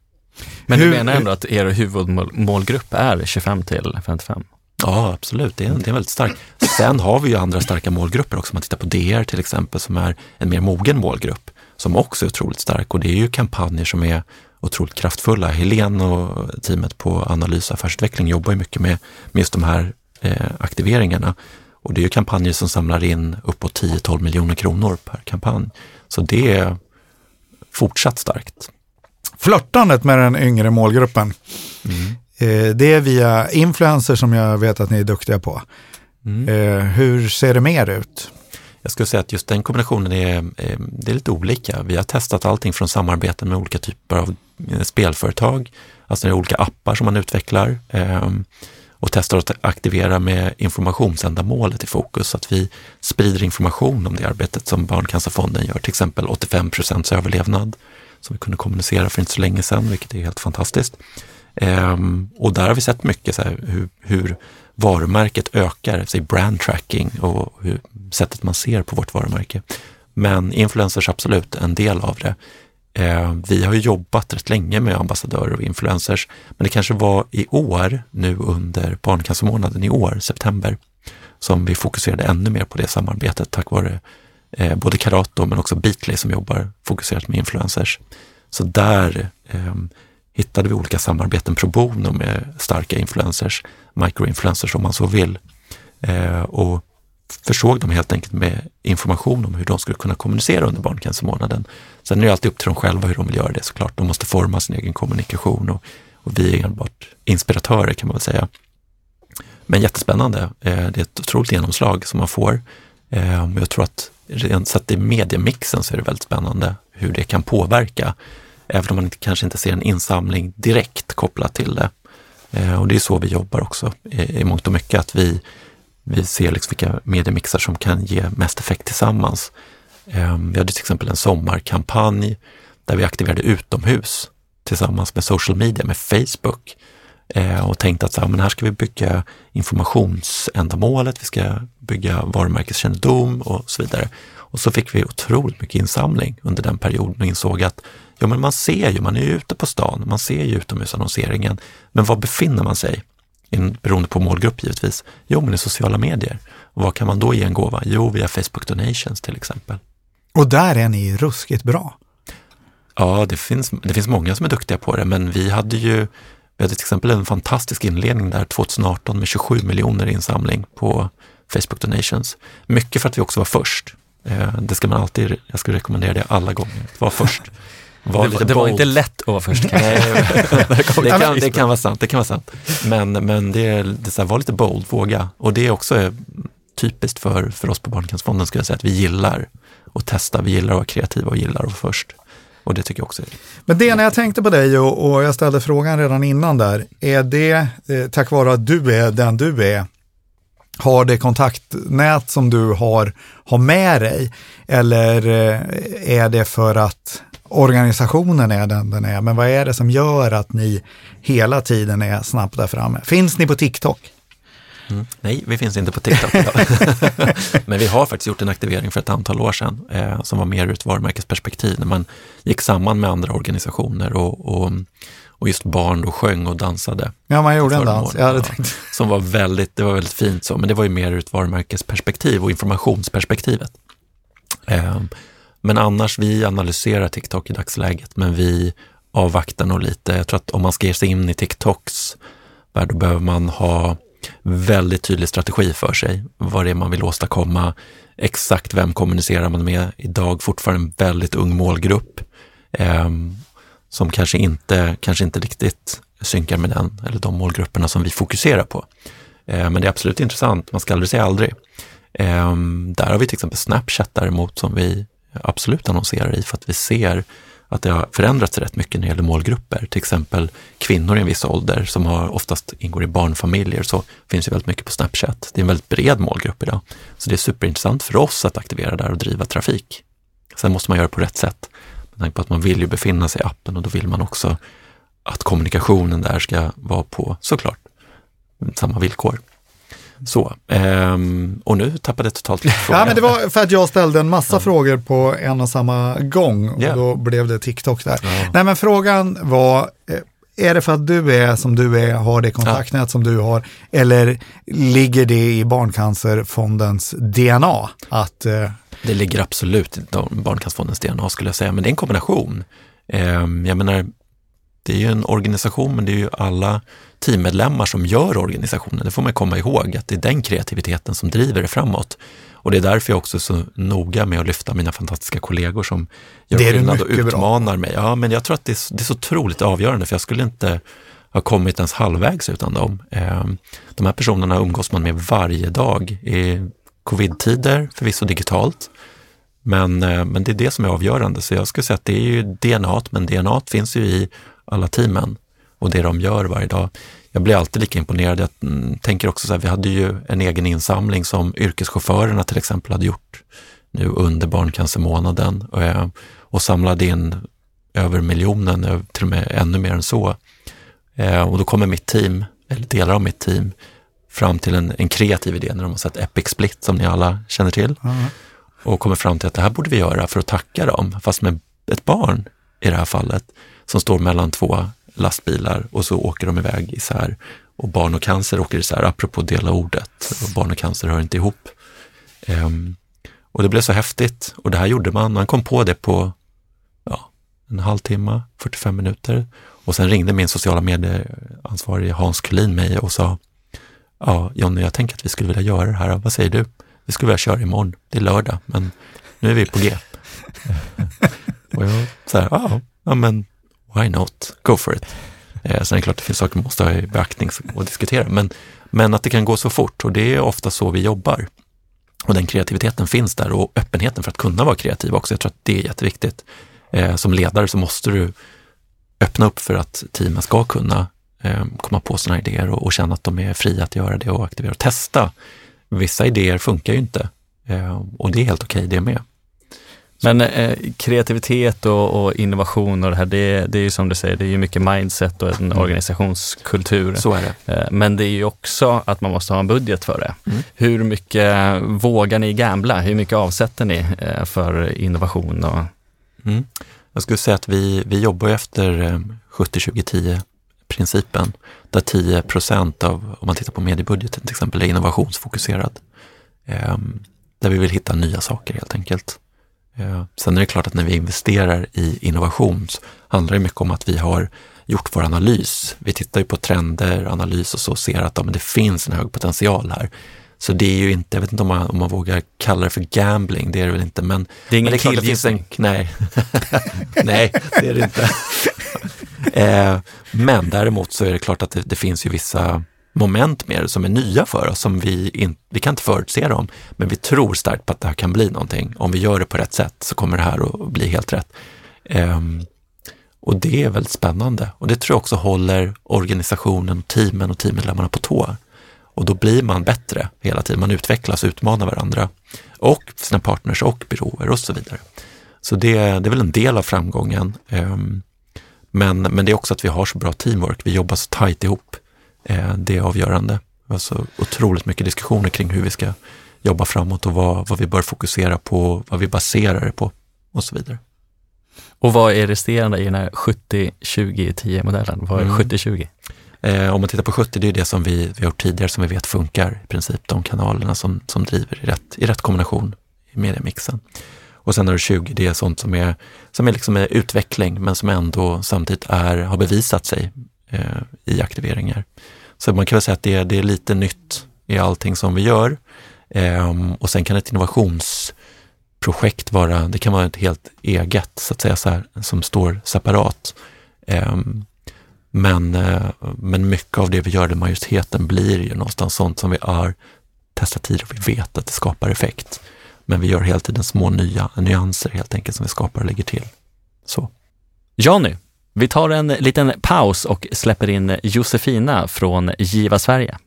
S2: Men du menar ändå att er huvudmålgrupp är 25 till 55?
S1: Ja, absolut. Det är, det är väldigt starkt. Sen har vi ju andra starka målgrupper också. Om man tittar på DR till exempel, som är en mer mogen målgrupp, som också är otroligt stark. Och det är ju kampanjer som är otroligt kraftfulla. Helene och teamet på Analys och affärsutveckling jobbar ju mycket med, med just de här eh, aktiveringarna. Och det är ju kampanjer som samlar in uppåt 10-12 miljoner kronor per kampanj. Så det är fortsatt starkt.
S3: Flörtandet med den yngre målgruppen, mm. Eh, det är via influencers som jag vet att ni är duktiga på. Mm. Eh, hur ser det mer ut?
S1: Jag skulle säga att just den kombinationen är, eh, det är lite olika. Vi har testat allting från samarbeten med olika typer av spelföretag, alltså det olika appar som man utvecklar och testar att aktivera med informationsändamålet i fokus, så att vi sprider information om det arbetet som Barncancerfonden gör, till exempel 85 procents överlevnad, som vi kunde kommunicera för inte så länge sedan, vilket är helt fantastiskt. Ehm, och där har vi sett mycket så här, hur, hur varumärket ökar, säg brand tracking och hur, sättet man ser på vårt varumärke. Men influencers absolut en del av det. Eh, vi har jobbat rätt länge med ambassadörer och influencers, men det kanske var i år, nu under barncancermånaden i år, september, som vi fokuserade ännu mer på det samarbetet tack vare eh, både Karato men också Beatly som jobbar fokuserat med influencers. Så där eh, hittade vi olika samarbeten pro bono med starka influencers, microinfluencers om man så vill. Eh, och försåg dem helt enkelt med information om hur de skulle kunna kommunicera under barncancermånaden. Sen är det alltid upp till dem själva hur de vill göra det såklart. De måste forma sin egen kommunikation och, och vi är enbart inspiratörer kan man väl säga. Men jättespännande. Eh, det är ett otroligt genomslag som man får. Eh, jag tror att rent sett i mediemixen så är det väldigt spännande hur det kan påverka. Även om man kanske inte ser en insamling direkt kopplat till det. Eh, och det är så vi jobbar också i mångt och mycket, att vi vi ser liksom vilka mediemixar som kan ge mest effekt tillsammans. Ehm, vi hade till exempel en sommarkampanj där vi aktiverade utomhus tillsammans med social media, med Facebook eh, och tänkte att så här, men här ska vi bygga informationsändamålet, vi ska bygga varumärkeskännedom och så vidare. Och så fick vi otroligt mycket insamling under den perioden och insåg att ja, men man ser ju, man är ju ute på stan, man ser ju utomhusannonseringen, men var befinner man sig? Beroende på målgrupp givetvis. Jo, men i sociala medier. Och vad kan man då ge en gåva? Jo, via Facebook Donations till exempel.
S3: Och där är ni ruskigt bra.
S1: Ja, det finns, det finns många som är duktiga på det, men vi hade ju vi hade till exempel en fantastisk inledning där 2018 med 27 miljoner insamling på Facebook Donations. Mycket för att vi också var först. Eh, det ska man alltid, jag skulle rekommendera det alla gånger, var först. <laughs>
S2: Var det, det var inte lätt att vara först
S1: Nej, <laughs> det, kan, det kan vara sant. Det kan vara sant. Men, men det, det så här, var lite bold, våga. Och det är också typiskt för, för oss på Barncancerfonden, skulle jag säga, att vi gillar att testa, vi gillar att vara kreativa och gillar att vara först. Och det tycker jag också är
S3: Men det när jag tänkte på dig och, och jag ställde frågan redan innan där, är det eh, tack vare att du är den du är, har det kontaktnät som du har, har med dig? Eller eh, är det för att organisationen är den den är, men vad är det som gör att ni hela tiden är snabbt där framme? Finns ni på TikTok?
S1: Mm. Nej, vi finns inte på TikTok idag. <laughs> Men vi har faktiskt gjort en aktivering för ett antal år sedan eh, som var mer ur ett varumärkesperspektiv när man gick samman med andra organisationer och, och, och just barn då sjöng och dansade.
S3: Ja, man gjorde en dans. Jag hade tänkt.
S1: Som var väldigt, det var väldigt fint så, men det var ju mer ur ett varumärkesperspektiv och informationsperspektivet. Eh, men annars, vi analyserar TikTok i dagsläget, men vi avvaktar nog lite. Jag tror att om man ska ge sig in i TikToks värld, då behöver man ha väldigt tydlig strategi för sig, vad det är man vill åstadkomma, exakt vem kommunicerar man med. Idag fortfarande en väldigt ung målgrupp eh, som kanske inte, kanske inte riktigt synkar med den eller de målgrupperna som vi fokuserar på. Eh, men det är absolut intressant, man ska aldrig säga aldrig. Eh, där har vi till exempel Snapchat däremot som vi absolut annonserar i för att vi ser att det har förändrats rätt mycket när det gäller målgrupper. Till exempel kvinnor i en viss ålder som har oftast ingår i barnfamiljer, så finns ju väldigt mycket på Snapchat. Det är en väldigt bred målgrupp idag. Så det är superintressant för oss att aktivera där och driva trafik. Sen måste man göra det på rätt sätt. Med tanke på att man vill ju befinna sig i appen och då vill man också att kommunikationen där ska vara på, såklart, samma villkor. Så, um, och nu tappade jag totalt <laughs>
S3: frågan. Ja, men det var för att jag ställde en massa ja. frågor på en och samma gång och yeah. då blev det TikTok där. Ja. Nej, men frågan var, eh, är det för att du är som du är, har det kontaktnät ja. som du har, eller ligger det i Barncancerfondens DNA? Att, eh...
S1: Det ligger absolut i Barncancerfondens DNA skulle jag säga, men det är en kombination. Um, jag menar, det är ju en organisation, men det är ju alla teammedlemmar som gör organisationen. Det får man komma ihåg, att det är den kreativiteten som driver det framåt. Och det är därför jag också är så noga med att lyfta mina fantastiska kollegor som gör skillnad och utmanar bra. mig. Ja, men jag tror att det är, det är så otroligt avgörande, för jag skulle inte ha kommit ens halvvägs utan dem. Ehm, de här personerna umgås man med varje dag. I covid-tider, förvisso digitalt, men, eh, men det är det som är avgörande. Så jag skulle säga att det är ju DNA, men DNA finns ju i alla teamen och det de gör varje dag. Jag blir alltid lika imponerad. Jag mm, tänker också så här, vi hade ju en egen insamling som yrkeschaufförerna till exempel hade gjort nu under barncancermånaden och, eh, och samlade in över miljonen, till och med ännu mer än så. Eh, och då kommer mitt team, eller delar av mitt team, fram till en, en kreativ idé när de har sett Epic Split som ni alla känner till. Mm. Och kommer fram till att det här borde vi göra för att tacka dem, fast med ett barn i det här fallet, som står mellan två lastbilar och så åker de iväg isär. Och barn och cancer åker isär, apropå dela ordet. Och barn och cancer hör inte ihop. Um, och det blev så häftigt och det här gjorde man. Man kom på det på ja, en halvtimme, 45 minuter. Och sen ringde min sociala medieansvarige Hans Kulin mig och sa, ja Jonny, jag tänker att vi skulle vilja göra det här. Vad säger du? Vi skulle vilja köra imorgon. Det är lördag, men nu är vi på G. <laughs> och jag sa, ja, ja men why not? Go for it. Eh, sen är det klart, det finns saker man måste ha i beaktning och diskutera, men, men att det kan gå så fort och det är ofta så vi jobbar. Och den kreativiteten finns där och öppenheten för att kunna vara kreativ också. Jag tror att det är jätteviktigt. Eh, som ledare så måste du öppna upp för att teamen ska kunna eh, komma på sina idéer och, och, känna att de är fria att göra det och aktivera och testa. Vissa idéer funkar ju inte eh, och det är helt okej okay det med.
S2: Men eh, kreativitet och, och, innovation och det här, det, det är ju som du säger, det är ju mycket mindset och en mm. organisationskultur.
S1: Så är det.
S2: Eh, men det är ju också att man måste ha en budget för det. Mm. Hur mycket vågar ni gambla? Hur mycket avsätter ni eh, för innovation? Och...
S1: Mm. Jag skulle säga att vi, vi jobbar efter 70-20-10 principen, där 10 procent av, om man tittar på mediebudgeten till exempel, är innovationsfokuserad. Ehm, där vi vill hitta nya saker helt enkelt. Sen är det klart att när vi investerar i innovation så handlar det mycket om att vi har gjort vår analys. Vi tittar ju på trender, analys och så och ser att ja, det finns en hög potential här. Så det är ju inte, jag vet inte om man, om man vågar kalla det för gambling, det är det väl inte, men
S2: det är ingen
S1: men det
S2: killgissning?
S1: Nej, <laughs> nej, det är det inte. <laughs> eh, men däremot så är det klart att det, det finns ju vissa moment med det som är nya för oss, som vi, in, vi kan inte förutse dem, men vi tror starkt på att det här kan bli någonting. Om vi gör det på rätt sätt så kommer det här att bli helt rätt. Um, och det är väldigt spännande och det tror jag också håller organisationen, teamen och teammedlemmarna på tå. Och då blir man bättre hela tiden, man utvecklas, och utmanar varandra och sina partners och byråer och så vidare. Så det, det är väl en del av framgången. Um, men, men det är också att vi har så bra teamwork, vi jobbar så tajt ihop. Eh, det är avgörande. Vi har så otroligt mycket diskussioner kring hur vi ska jobba framåt och vad, vad vi bör fokusera på, vad vi baserar det på och så vidare.
S2: Och vad är resterande i den här 70-20-10-modellen? Vad är
S1: Mm.
S2: 70-20?
S1: Eh, om man tittar på 70, det är det som vi, vi har gjort tidigare som vi vet funkar i princip, de kanalerna som, som driver i rätt, i rätt kombination i mediamixen. Och sen har du 20, det är sånt som är, som är liksom är utveckling men som ändå samtidigt är, har bevisat sig eh, i aktiveringar. Så man kan väl säga att det, det är lite nytt i allting som vi gör. Um, och sen kan ett innovationsprojekt vara, det kan vara ett helt eget, så att säga, så här, som står separat. Um, men, uh, men mycket av det vi gör, den majoriteten, blir ju någonstans sånt som vi har testat tidigare och vi vet att det skapar effekt. Men vi gör hela tiden små nya nyanser helt enkelt som vi skapar och lägger till. Så.
S2: Johnny, vi tar en liten paus och släpper in Josefina från Giva Sverige.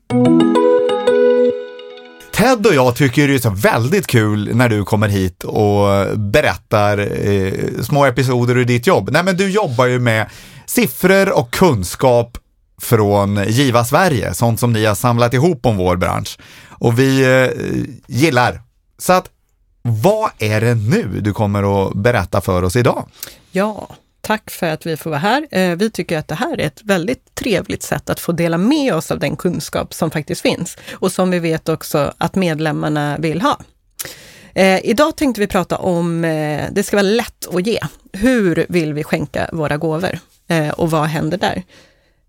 S3: Ted och jag tycker det är så väldigt kul när du kommer hit och berättar eh, små episoder ur ditt jobb. Nej men du jobbar ju med siffror och kunskap från Giva Sverige, sånt som ni har samlat ihop om vår bransch. Och vi eh, gillar. Så att, vad är det nu du kommer att berätta för oss idag?
S4: Ja, tack för att vi får vara här. Eh, vi tycker att det här är ett väldigt trevligt sätt att få dela med oss av den kunskap som faktiskt finns och som vi vet också att medlemmarna vill ha. Eh, idag tänkte vi prata om, eh, det ska vara lätt att ge. Hur vill vi skänka våra gåvor och vad händer där?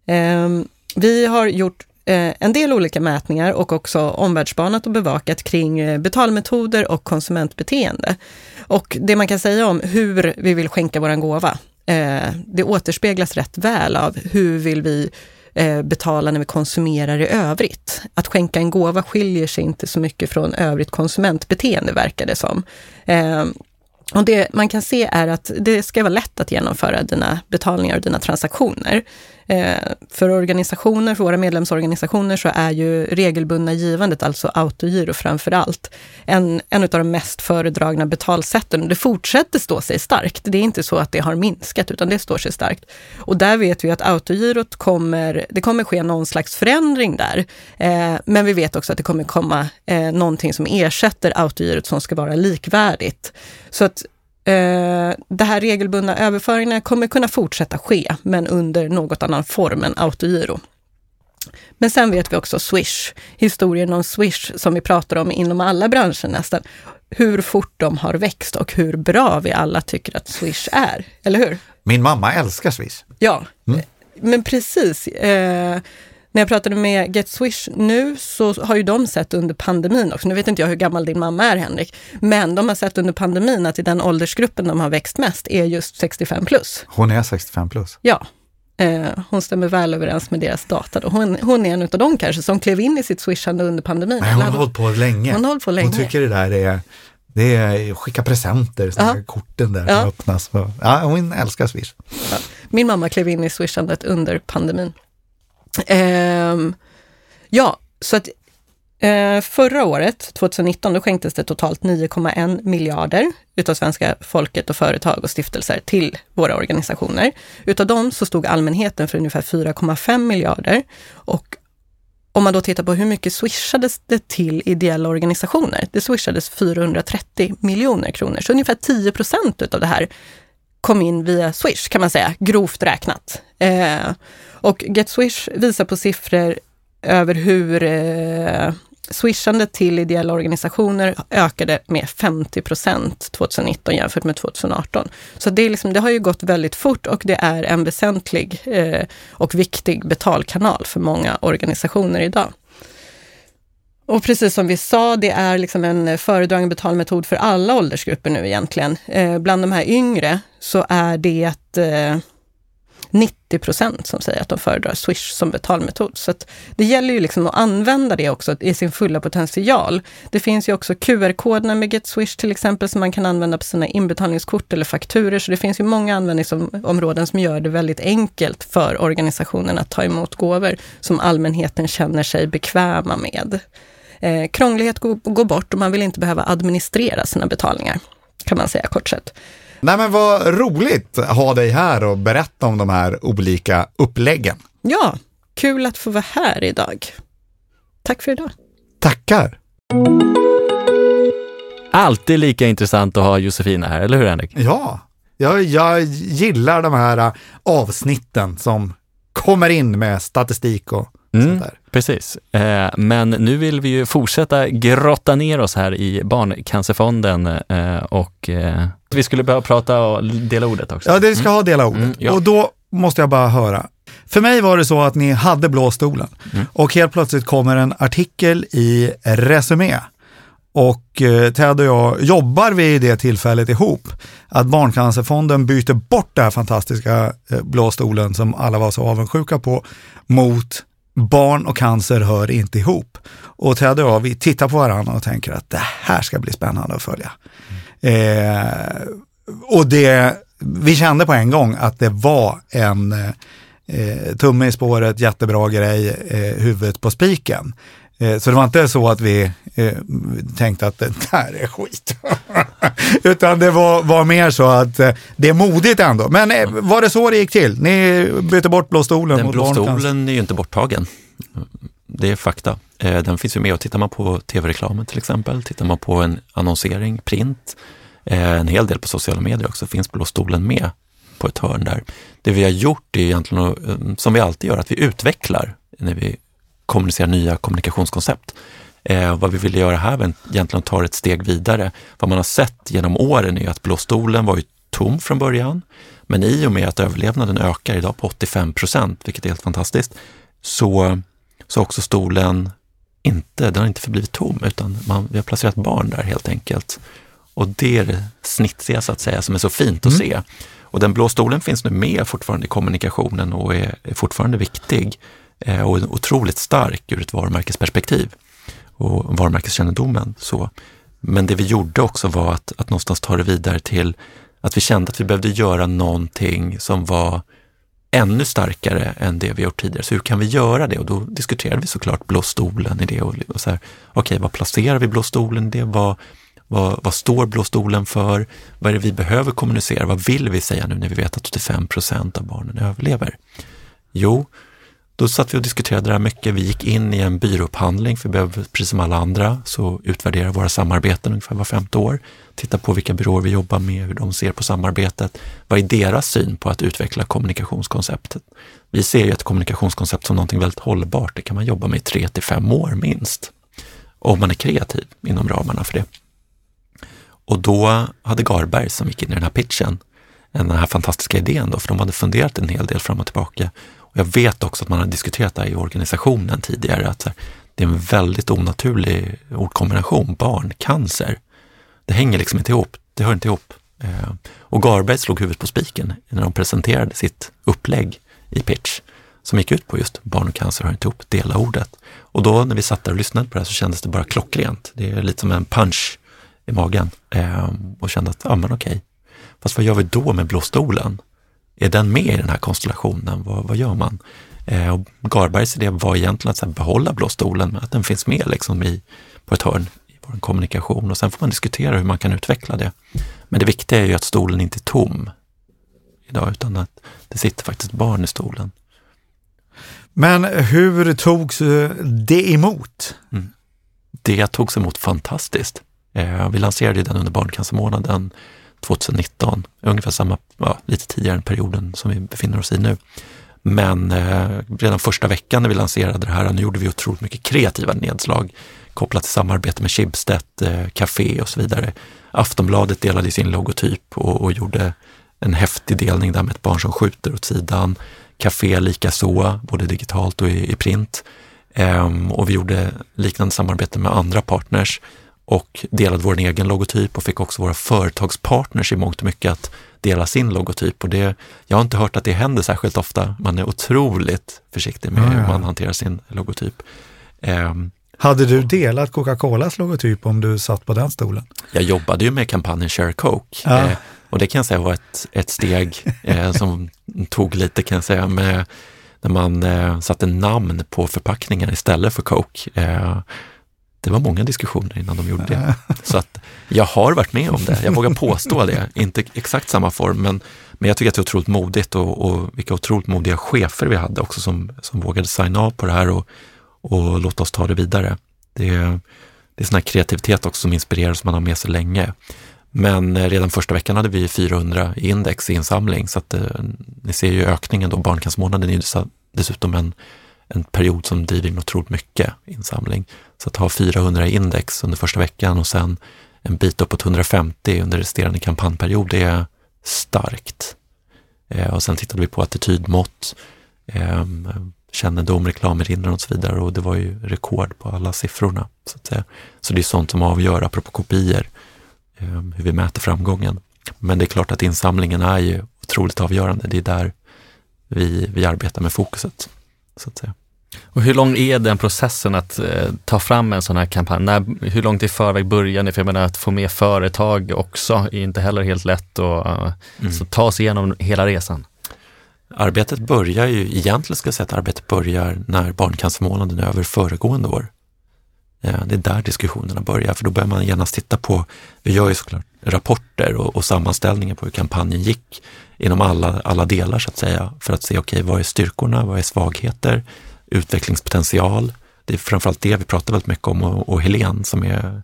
S4: Ehm, vi har gjort en del olika mätningar och också omvärldsspanat och bevakat kring betalmetoder och konsumentbeteende. Och det man kan säga om hur vi vill skänka våran gåva, eh, det återspeglas rätt väl av hur vill vi eh, betala när vi konsumerar i övrigt. Att skänka en gåva skiljer sig inte så mycket från övrigt konsumentbeteende, verkar det som. Eh, och det man kan se är att det ska vara lätt att genomföra dina betalningar och dina transaktioner. Eh, för organisationer, för våra medlemsorganisationer, så är ju regelbundna givandet, alltså autogiro framför allt, en, en av de mest föredragna betalsätten. Det fortsätter stå sig starkt. Det är inte så att det har minskat, utan det står sig starkt. Och där vet vi att autogirot kommer, det kommer ske någon slags förändring där. Eh, men vi vet också att det kommer komma eh, någonting som ersätter autogirot som ska vara likvärdigt. Så att det här regelbundna överföringarna kommer kunna fortsätta ske, men under något annan form än autogiro. Men sen vet vi också Swish, historien om Swish som vi pratar om inom alla branscher nästan. Hur fort de har växt och hur bra vi alla tycker att Swish är, eller hur?
S3: Min mamma älskar Swish.
S4: Ja, men precis. Eh, när jag pratade med Get Swish nu så har ju de sett under pandemin också, nu vet inte jag hur gammal din mamma är Henrik, men de har sett under pandemin att i den åldersgruppen de har växt mest är just 65 plus.
S3: Hon är 65 plus.
S4: Ja, eh, hon stämmer väl överens med deras data. Då. Hon, hon är en av dem kanske som klev in i sitt swishande under pandemin.
S3: Nej, hon har hållit på länge.
S4: Hon på länge.
S3: Hon tycker det där är, det är skicka presenter,
S4: Ja.
S3: korten där
S4: Ja.
S3: som öppnas. Ja, hon älskar Swish.
S4: Min mamma klev in i swishandet under pandemin. Ehm, ja, så att eh, förra året, 2019, då skänktes det totalt 9,1 miljarder utav svenska folket och företag och stiftelser till våra organisationer. Utav dem så stod allmänheten för ungefär 4,5 miljarder och om man då tittar på hur mycket swishades det till ideella organisationer, det swishades 430 miljoner kronor, så ungefär 10 procent utav det här kom in via Swish kan man säga, grovt räknat. Eh, och Get Swish visar på siffror över hur eh, swishandet till ideella organisationer ökade med 50 procent 2019 jämfört med 2018. Så det, är liksom, det har ju gått väldigt fort och det är en väsentlig eh, och viktig betalkanal för många organisationer idag. Och precis som vi sa, det är liksom en föredragen betalmetod för alla åldersgrupper nu egentligen. Eh, bland de här yngre så är det eh, 90 procent som säger att de föredrar Swish som betalmetod. Så att det gäller ju liksom att använda det också i sin fulla potential. Det finns ju också QR-koderna med Get Swish till exempel som man kan använda på sina inbetalningskort eller fakturer. Så det finns ju många användningsområden som gör det väldigt enkelt för organisationen att ta emot gåvor som allmänheten känner sig bekväma med. Eh, krånglighet går, går bort och man vill inte behöva administrera sina betalningar, kan man säga kort sett.
S3: Nej men vad roligt att ha dig här och berätta om de här olika uppläggen.
S4: Ja, kul att få vara här idag. Tack för idag.
S3: Tackar!
S2: Alltid lika intressant att ha Josefina här, eller hur Henrik?
S3: Ja, jag, jag gillar de här äh, avsnitten som kommer in med statistik och
S2: Mm. Precis, eh, men nu vill vi ju fortsätta grotta ner oss här i Barncancerfonden eh, och eh, vi skulle behöva prata och dela ordet också.
S3: Ja, det ska ha dela ordet.
S1: Mm, ja.
S3: Och då måste jag bara höra. För mig var det så att ni hade blå stolen
S1: Mm.
S3: och helt plötsligt kommer en artikel i Resumé. Och eh, Ted och jag jobbar vid det tillfället ihop. Att Barncancerfonden byter bort den här fantastiska eh, blå stolen som alla var så avundsjuka på mot barn och cancer hör inte ihop. Och Ted och jag, vi tittar på varandra och tänker att det här ska bli spännande att följa. Eh, och det, vi kände på en gång att det var en eh, tumme i spåret, jättebra grej, eh, huvudet på spiken. Eh, så det var inte så att vi eh, tänkte att det där är skit. <laughs> Utan det var, var mer så att eh, det är modigt ändå. Men eh, var det så det gick till? Ni bytte bort blå stolen
S1: Den blå stolen är ju inte borttagen. Det är fakta. Den finns ju med och tittar man på tv-reklamen till exempel, tittar man på en annonsering, print, en hel del på sociala medier också, finns blå stolen med på ett hörn där. Det vi har gjort är egentligen, som vi alltid gör, att vi utvecklar när vi kommunicerar nya kommunikationskoncept. Eh, vad vi ville göra här var egentligen att ta ett steg vidare. Vad man har sett genom åren är att blå stolen var ju tom från början, men i och med att överlevnaden ökar idag på 85 procent, vilket är helt fantastiskt, så, så har också stolen inte, den har inte förblivit tom, utan man, vi har placerat barn där helt enkelt. Och det är det snitsiga så att säga, som är så fint att se. Och den blå stolen finns nu med fortfarande i kommunikationen och är, är fortfarande viktig Eh, och är otroligt stark ur ett varumärkesperspektiv och varumärkeskännedomen. Så. Men det vi gjorde också var att, att någonstans ta det vidare till att vi kände att vi behövde göra någonting som var ännu starkare än det vi gjort tidigare. Så hur kan vi göra det? Och då diskuterade vi såklart blå stolen i det. Och, och så här, okej, vad placerar vi blå stolen i det? Vad, vad, vad står blå stolen för? Vad är det vi behöver kommunicera? Vad vill vi säga nu när vi vet att 85 procent av barnen överlever? Jo, då satt vi och diskuterade det här mycket. Vi gick in i en byråupphandling, för vi behöver, precis som alla andra, så utvärderar våra samarbeten ungefär var femte år. Titta på vilka byråer vi jobbar med, hur de ser på samarbetet. Vad är deras syn på att utveckla kommunikationskonceptet? Vi ser ju ett kommunikationskoncept som någonting väldigt hållbart. Det kan man jobba med i tre till fem år minst. Om man är kreativ inom ramarna för det. Och då hade Garberg, som gick in i den här pitchen, den här fantastiska idén då, för de hade funderat en hel del fram och tillbaka. Och jag vet också att man har diskuterat det här i organisationen tidigare, att det är en väldigt onaturlig ordkombination, barn, cancer. Det hänger liksom inte ihop, det hör inte ihop. Eh, och Garberg slog huvudet på spiken när de presenterade sitt upplägg i pitch, som gick ut på just barn och cancer hör inte ihop, dela ordet. Och då när vi satt där och lyssnade på det här så kändes det bara klockrent. Det är lite som en punch i magen eh, och kände att, ja men okej, fast vad gör vi då med blå stolen? Är den med i den här konstellationen? Vad, vad gör man? Eh, och Garbergs idé var egentligen att här, behålla blå stolen, men att den finns med liksom i, på ett hörn i vår kommunikation och sen får man diskutera hur man kan utveckla det. Men det viktiga är ju att stolen inte är tom idag, utan att det sitter faktiskt barn i stolen.
S3: Men hur togs eh, det emot?
S1: Det togs emot fantastiskt. Eh, vi lanserade den under barncancermånaden 2019, ungefär samma, ja, lite tidigare än perioden som vi befinner oss i nu. Men eh, redan första veckan när vi lanserade det här, nu gjorde vi otroligt mycket kreativa nedslag kopplat till samarbete med Schibsted, eh, Café och så vidare. Aftonbladet delade sin logotyp och, och gjorde en häftig delning där med ett barn som skjuter åt sidan. Café likaså, både digitalt och i, i print. Ehm, och vi gjorde liknande samarbete med andra partners och delade vår egen logotyp och fick också våra företagspartners i mångt och mycket att dela sin logotyp. Och det, jag har inte hört att det händer särskilt ofta. Man är otroligt försiktig med
S3: Ja, ja.
S1: hur man hanterar sin logotyp. Ehm,
S3: Hade du delat Coca-Colas logotyp om du satt på den stolen?
S1: jag jobbade ju med kampanjen Share Coke
S3: Ja.
S1: eh, och det kan jag säga var ett, ett steg eh, som tog lite kan jag säga med när man eh, satte namn på förpackningar istället för Coke. Det var många diskussioner innan de gjorde det. Så att jag har varit med om det, jag vågar påstå det. Inte exakt samma form, men, men jag tycker att det är otroligt modigt och, och vilka otroligt modiga chefer vi hade också som, som vågade signa av på det här och, och låta oss ta det vidare. Det, det är sån här kreativitet också som inspirerar som man har med sig länge. Men eh, redan första veckan hade vi 400 i index i insamling, så att eh, ni ser ju ökningen då. Barncancermånaden är ju dessutom en, en period som driver in otroligt mycket insamling. Så att ha 400 i index under första veckan och sen en bit uppåt 150 under resterande kampanjperiod, det är starkt. Eh, och sen tittade vi på attitydmått, eh, kännedom, reklamerinner och så vidare och det var ju rekord på alla siffrorna. Så, att säga. så det är sånt som avgör, apropå kopior, eh, hur vi mäter framgången. Men det är klart att insamlingen är ju otroligt avgörande. Det är där vi, vi arbetar med fokuset. Så att säga.
S2: Och hur lång är den processen att eh, ta fram en sån här kampanj? När, hur långt i förväg börjar ni? För jag menar att få med företag också är inte heller helt lätt och uh, mm. så ta sig igenom hela resan.
S1: Arbetet börjar ju, egentligen ska jag säga att arbetet börjar när barncancermånaden är över föregående år. Ja, det är där diskussionerna börjar, för då börjar man genast titta på, vi gör ju såklart rapporter och, och sammanställningar på hur kampanjen gick inom alla, alla delar så att säga, för att se, okej, okay, vad är styrkorna, vad är svagheter, utvecklingspotential. Det är framförallt det vi pratar väldigt mycket om och, och Helene som är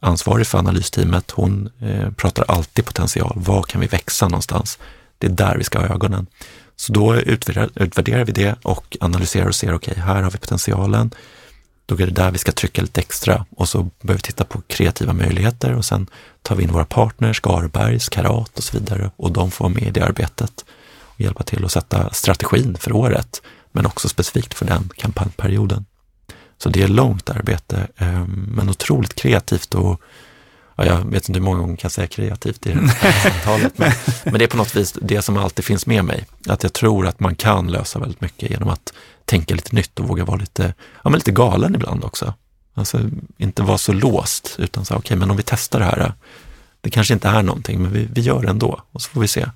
S1: ansvarig för analysteamet, hon eh, pratar alltid potential. Var kan vi växa någonstans? Det är där vi ska ha ögonen. Så då utvärderar, utvärderar vi det och analyserar och ser, okej, okay, här har vi potentialen. Då är det där vi ska trycka lite extra och så börjar vi titta på kreativa möjligheter och sen tar vi in våra partners, Garbergs, Karat och så vidare och de får vara med i det arbetet hjälpa till att sätta strategin för året men också specifikt för den kampanjperioden. Så det är långt arbete, eh, men otroligt kreativt och ja, jag vet inte hur många gånger jag kan säga kreativt i det här <laughs> samtalet, men, men det är på något vis det som alltid finns med mig. Att jag tror att man kan lösa väldigt mycket genom att tänka lite nytt och våga vara lite, ja, men lite galen ibland också. Alltså inte vara så låst, utan så okej, okay, men om vi testar det här, det kanske inte är någonting, men vi, vi gör det ändå och så får vi se.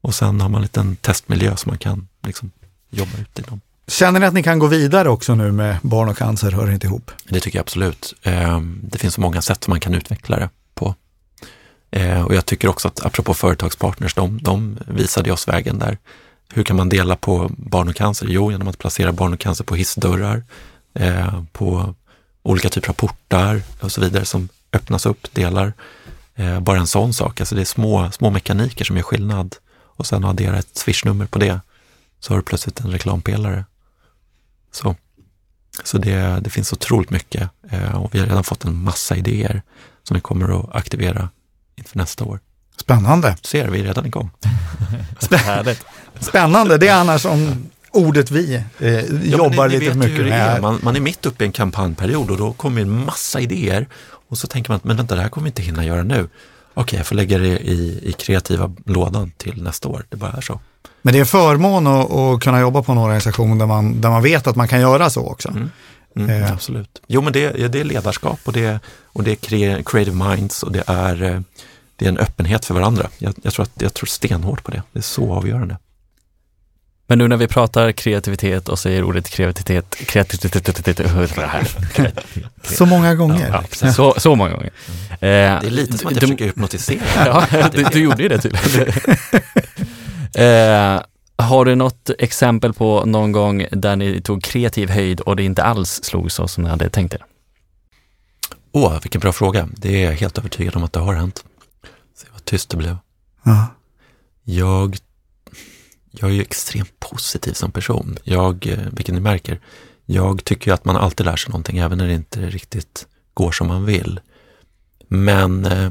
S1: Och sen har man en liten testmiljö som man kan liksom jobba ut inom.
S3: Känner ni att ni kan gå vidare också nu med barn och cancer hör inte ihop?
S1: Det tycker jag absolut. Ehm, det finns så många sätt som man kan utveckla det på. Ehm, och jag tycker också att apropå företagspartners, de, de visade oss vägen där. Hur kan man dela på barn och cancer? Jo, genom att placera barn och cancer på hissdörrar, ehm, på olika typer av portar och så vidare som öppnas upp, delar. Bara en sån sak, alltså det är små, små mekaniker som gör skillnad och sen addera ett swishnummer på det så har du plötsligt en reklampelare. Så, så det, det finns otroligt mycket eh, och vi har redan fått en massa idéer som vi kommer att aktivera inför nästa år.
S3: Spännande.
S1: Ser, vi är redan igång. <laughs>
S3: Spännande, det är annars om ordet vi eh, jobbar ni, ni lite mycket
S1: med. Man, man, är mitt uppe i en kampanjperiod och då kommer en massa idéer och så tänker man att men vänta, det här kommer vi inte hinna göra nu. Okej, jag får lägga det i, i kreativa lådan till nästa år. Det bara är så.
S3: Men det är en förmån att, att, kunna jobba på en organisation där man, där man vet att man kan göra så också. Mm.
S1: Mm, eh. Absolut. Jo, men det, det är ledarskap och det, och det är creative minds och det är, eh, det är en öppenhet för varandra. Jag, jag, tror att, jag tror stenhårt på det. Det är så avgörande.
S2: Men nu när vi pratar kreativitet och säger ordet kreativitet, kreativitet,
S3: så många gånger.
S2: Ja, så, så många gånger.
S1: Mm. det är lite som att jag du, försöker hypnotisera. <laughs>
S2: ja, du, du gjorde ju det tydligen. <laughs> Eh, har du något exempel på någon gång där ni tog kreativ höjd och det inte alls slog så som ni hade tänkt er?
S1: Åh, oh, vilken bra fråga. Det är jag helt övertygad om att det har hänt. Se vad tyst det blev.
S3: Ja.
S1: Jag, jag är ju extremt positiv som person. Jag, eh, vilket ni märker, jag tycker ju att man alltid lär sig någonting, även när det inte riktigt går som man vill. Men eh,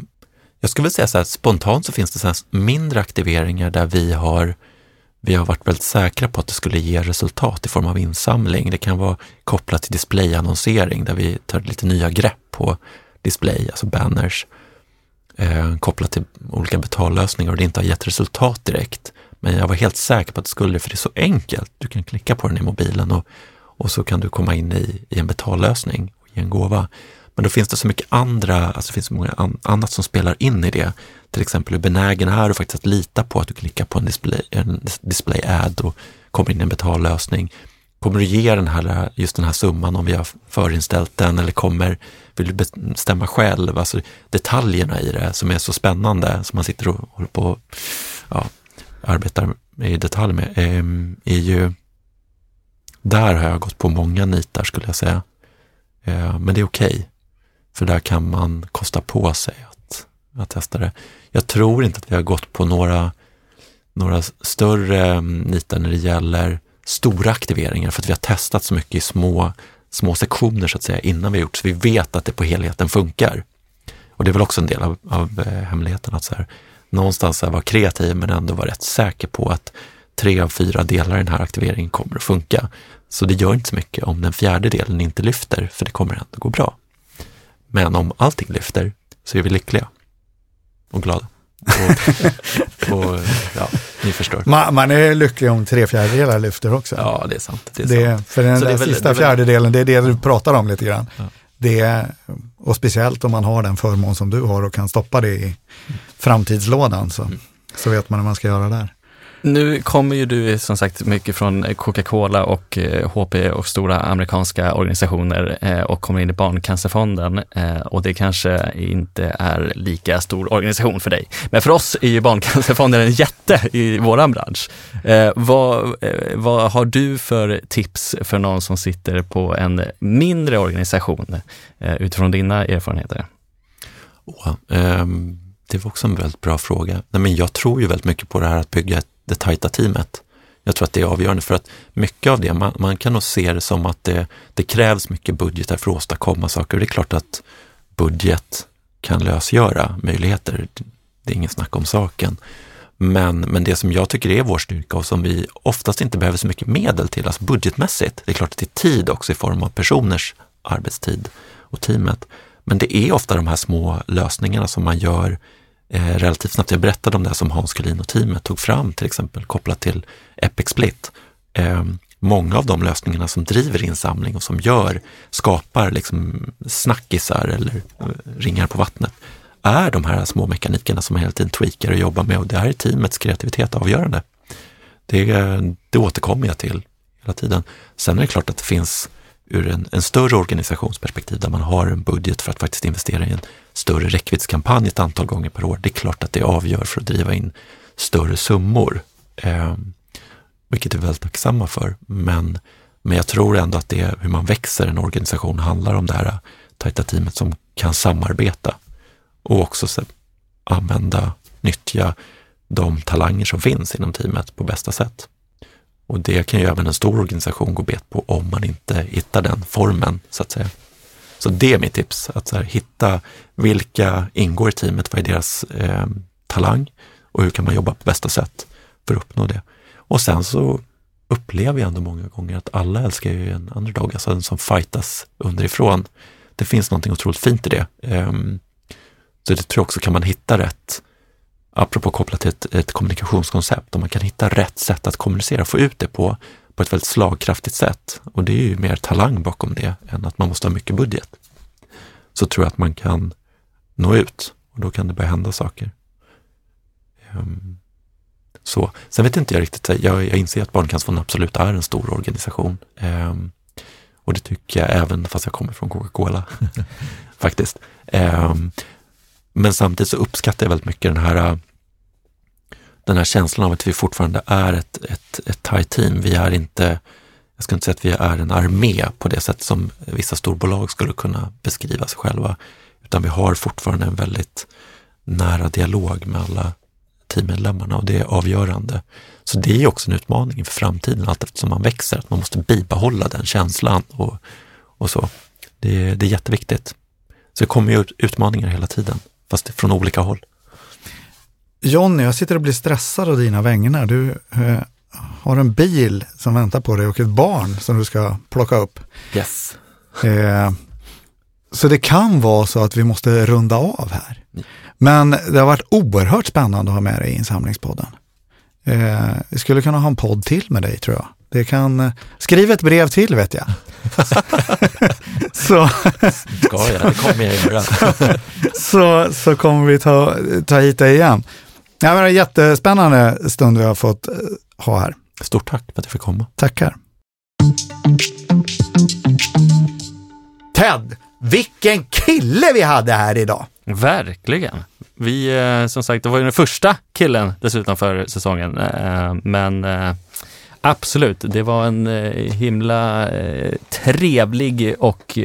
S1: jag skulle vilja säga så här, spontant så finns det så mindre aktiveringar där vi har, vi har varit väldigt säkra på att det skulle ge resultat i form av insamling. Det kan vara kopplat till displayannonsering där vi tar lite nya grepp på display, alltså banners, eh, kopplat till olika betallösningar och det inte har gett resultat direkt. Men jag var helt säker på att det skulle, för det är så enkelt. Du kan klicka på den i mobilen och, och så kan du komma in i, i en betallösning och ge en gåva. Men då finns det så mycket andra, alltså det finns så många an, annat som spelar in i det. Till exempel hur benägen är du faktiskt att lita på att du klickar på en display, en display ad och kommer in i en betallösning. kommer du ge den här, just den här summan om vi har förinställt den eller kommer, vill du bestämma själv? Alltså detaljerna i det som är så spännande som man sitter och håller på och ja, arbetar i detalj med, ehm, är ju, där har jag gått på många nitar skulle jag säga. Eh, men det är okej, okay, för där kan man kosta på sig att, att testa det. Jag tror inte att vi har gått på några, några större mm, nitar när det gäller stora aktiveringar för att vi har testat så mycket i små, små sektioner så att säga innan vi har gjort så vi vet att det på helheten funkar. Och det är väl också en del av, av eh, hemligheten att så här, någonstans vara kreativ men ändå vara rätt säker på att tre av fyra delar i den här aktiveringen kommer att funka. Så det gör inte så mycket om den fjärde delen inte lyfter, för det kommer ändå gå bra. Men om allting lyfter så är vi lyckliga och glada. Och, och ja, ni förstår.
S3: Man, man, är lycklig om tre fjärdedelar lyfter också.
S1: Ja, det är sant. Det är
S3: det, sant. För den där väl, sista fjärdedelen, det är det du pratar om lite grann. Ja. Det, och speciellt om man har den förmån som du har och kan stoppa det i framtidslådan så, mm. så vet man hur man ska göra där.
S2: Nu kommer ju du som sagt mycket från Coca-Cola och eh, HP och stora amerikanska organisationer eh, och kommer in i Barncancerfonden eh, och det kanske inte är lika stor organisation för dig. Men för oss är ju Barncancerfonden en jätte i våran bransch. Vad, vad har du för tips för någon som sitter på en mindre organisation utifrån dina erfarenheter?
S1: Oh, um, det var också en väldigt bra fråga. Nej, men jag tror ju väldigt mycket på det här att bygga det tajta teamet. Jag tror att det är avgörande för att mycket av det, man, man kan nog se det som att det, det krävs mycket budgetar för att åstadkomma saker. Och det är klart att budget kan lösgöra möjligheter. Det är ingen snack om saken. Men, men det som jag tycker är vår styrka och som vi oftast inte behöver så mycket medel till, alltså budgetmässigt, det är klart att det är tid också i form av personers arbetstid och teamet. Men det är ofta de här små lösningarna som man gör eh, relativt snabbt. Jag berättade om det som Hans Kulin och teamet tog fram, till exempel kopplat till Epic Split. Eh, många av de lösningarna som driver insamling och som gör, skapar liksom snackisar eller eh, ringar på vattnet, är de här små mekanikerna som man hela tiden tweakar och jobbar med och det här är teamets kreativitet avgörande. Det, det återkommer jag till hela tiden. Sen är det klart att det finns ur en, en, större organisationsperspektiv där man har en budget för att faktiskt investera i en större räckviddskampanj ett antal gånger per år. Det är klart att det avgör för att driva in större summor, eh, vilket vi är väldigt tacksamma för. Men, men jag tror ändå att det är hur man växer en organisation handlar om det här tajta teamet som kan samarbeta och också se, använda, nyttja de talanger som finns inom teamet på bästa sätt. Och det kan ju även en stor organisation gå bet på om man inte hittar den formen, så att säga. Så det är mitt tips, att här, hitta vilka ingår i teamet, vad är deras eh, talang och hur kan man jobba på bästa sätt för att uppnå det. Och sen så upplever jag ändå många gånger att alla älskar ju en underdog, alltså en som fightas underifrån. Det finns någonting otroligt fint i det. Eh, så det tror jag också, kan man hitta rätt apropå kopplat till ett, ett kommunikationskoncept, om man kan hitta rätt sätt att kommunicera, få ut det på, på ett väldigt slagkraftigt sätt. Och det är ju mer talang bakom det än att man måste ha mycket budget. Så tror jag att man kan nå ut och då kan det börja hända saker. Um, så. Sen vet inte jag riktigt, jag, jag inser att Barncancerfonden absolut är en stor organisation. Um, och det tycker jag även fast jag kommer från Coca-Cola, <laughs> faktiskt. Um, men samtidigt så uppskattar jag väldigt mycket den här äh, den här känslan av att vi fortfarande är ett, ett, ett tight team. Vi är inte, jag ska inte säga att vi är en armé på det sätt som vissa storbolag skulle kunna beskriva sig själva, utan vi har fortfarande en väldigt nära dialog med alla teammedlemmarna och det är avgörande. Så det är också en utmaning inför framtiden, allt eftersom man växer, att man måste bibehålla den känslan och, och så. Det, det är jätteviktigt. Så det kommer ju utmaningar hela tiden, fast från olika håll.
S3: Jonny, jag sitter och blir stressad av dina vägnar. Du eh, har en bil som väntar på dig och ett barn som du ska plocka upp.
S1: Yes.
S3: Eh, så det kan vara så att vi måste runda av här. Men det har varit oerhört spännande att ha med dig i insamlingspodden. Eh, vi skulle kunna ha en podd till med dig tror jag. Det kan, eh, skriv ett brev till vet jag. <laughs>
S1: så, Ska jag, det kommer jag göra. <laughs>
S3: så, så kommer vi ta, ta hit dig igen. Ja, men en jättespännande stund vi har fått eh, ha här.
S1: Stort tack för att jag fick komma.
S3: Tackar. Ted, vilken kille vi hade här idag!
S2: Verkligen. Vi, eh, som sagt, det var ju den första killen dessutom för säsongen. Men absolut, det var en himla trevlig och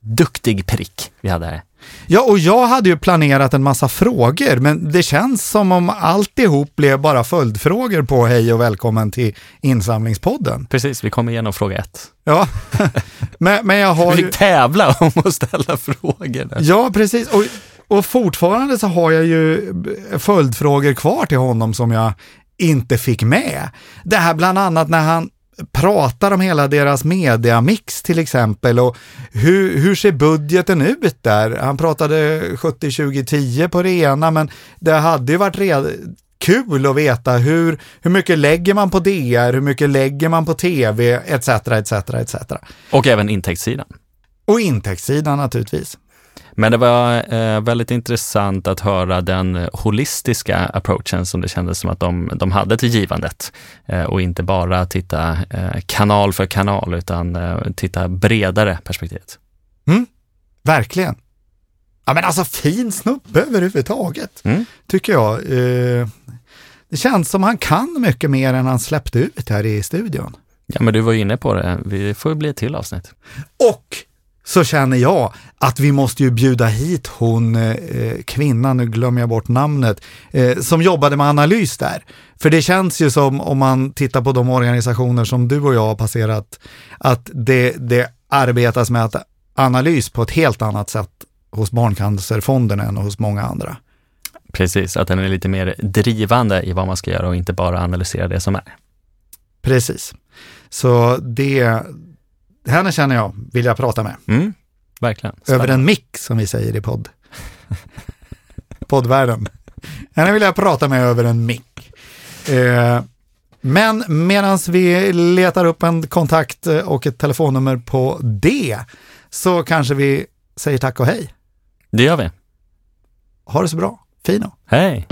S2: duktig prick vi hade här.
S3: Ja, och jag hade ju planerat en massa frågor, men det känns som om alltihop blev bara följdfrågor på hej och välkommen till insamlingspodden.
S2: Precis, vi kommer igenom fråga ett.
S3: Ja, <laughs> men, men jag har
S2: Vi fick tävla om att ställa frågor.
S3: Ja, precis. Och, och fortfarande så har jag ju följdfrågor kvar till honom som jag inte fick med. Det här bland annat när han pratar om hela deras mediamix till exempel och hur, hur ser budgeten ut där? Han pratade 70-20-10 på det ena, men det hade ju varit red, kul att veta hur, hur mycket lägger man på DR, hur mycket lägger man på tv, etc. etc, etc.
S2: Och även intäktssidan.
S3: Och intäktssidan naturligtvis.
S2: Men det var eh, väldigt intressant att höra den holistiska approachen som det kändes som att de, de hade till givandet. Eh, och inte bara titta eh, kanal för kanal utan eh, titta bredare perspektivet.
S3: Mm, verkligen. Ja men alltså fin snubbe överhuvudtaget, mm. tycker jag. Eh, det känns som han kan mycket mer än han släppte ut här i studion.
S2: Ja men du var inne på det, vi får bli ett till avsnitt.
S3: Och så känner jag att vi måste ju bjuda hit hon eh, kvinnan, nu glömmer jag bort namnet, eh, som jobbade med analys där. För det känns ju som, om man tittar på de organisationer som du och jag har passerat, att det, det arbetas med att analys på ett helt annat sätt hos Barncancerfonden än hos många andra.
S2: Precis, att den är lite mer drivande i vad man ska göra och inte bara analysera det som är.
S3: Precis. Så det, henne känner jag, vill jag prata med.
S2: Mm, verkligen.
S3: Spännande. Över en mick som vi säger i podd. <laughs> Poddvärlden. Henne vill jag prata med över en mick. Eh, men medan vi letar upp en kontakt och ett telefonnummer på det, så kanske vi säger tack och hej.
S2: Det gör vi.
S3: Ha det så bra. Fino.
S2: Hej.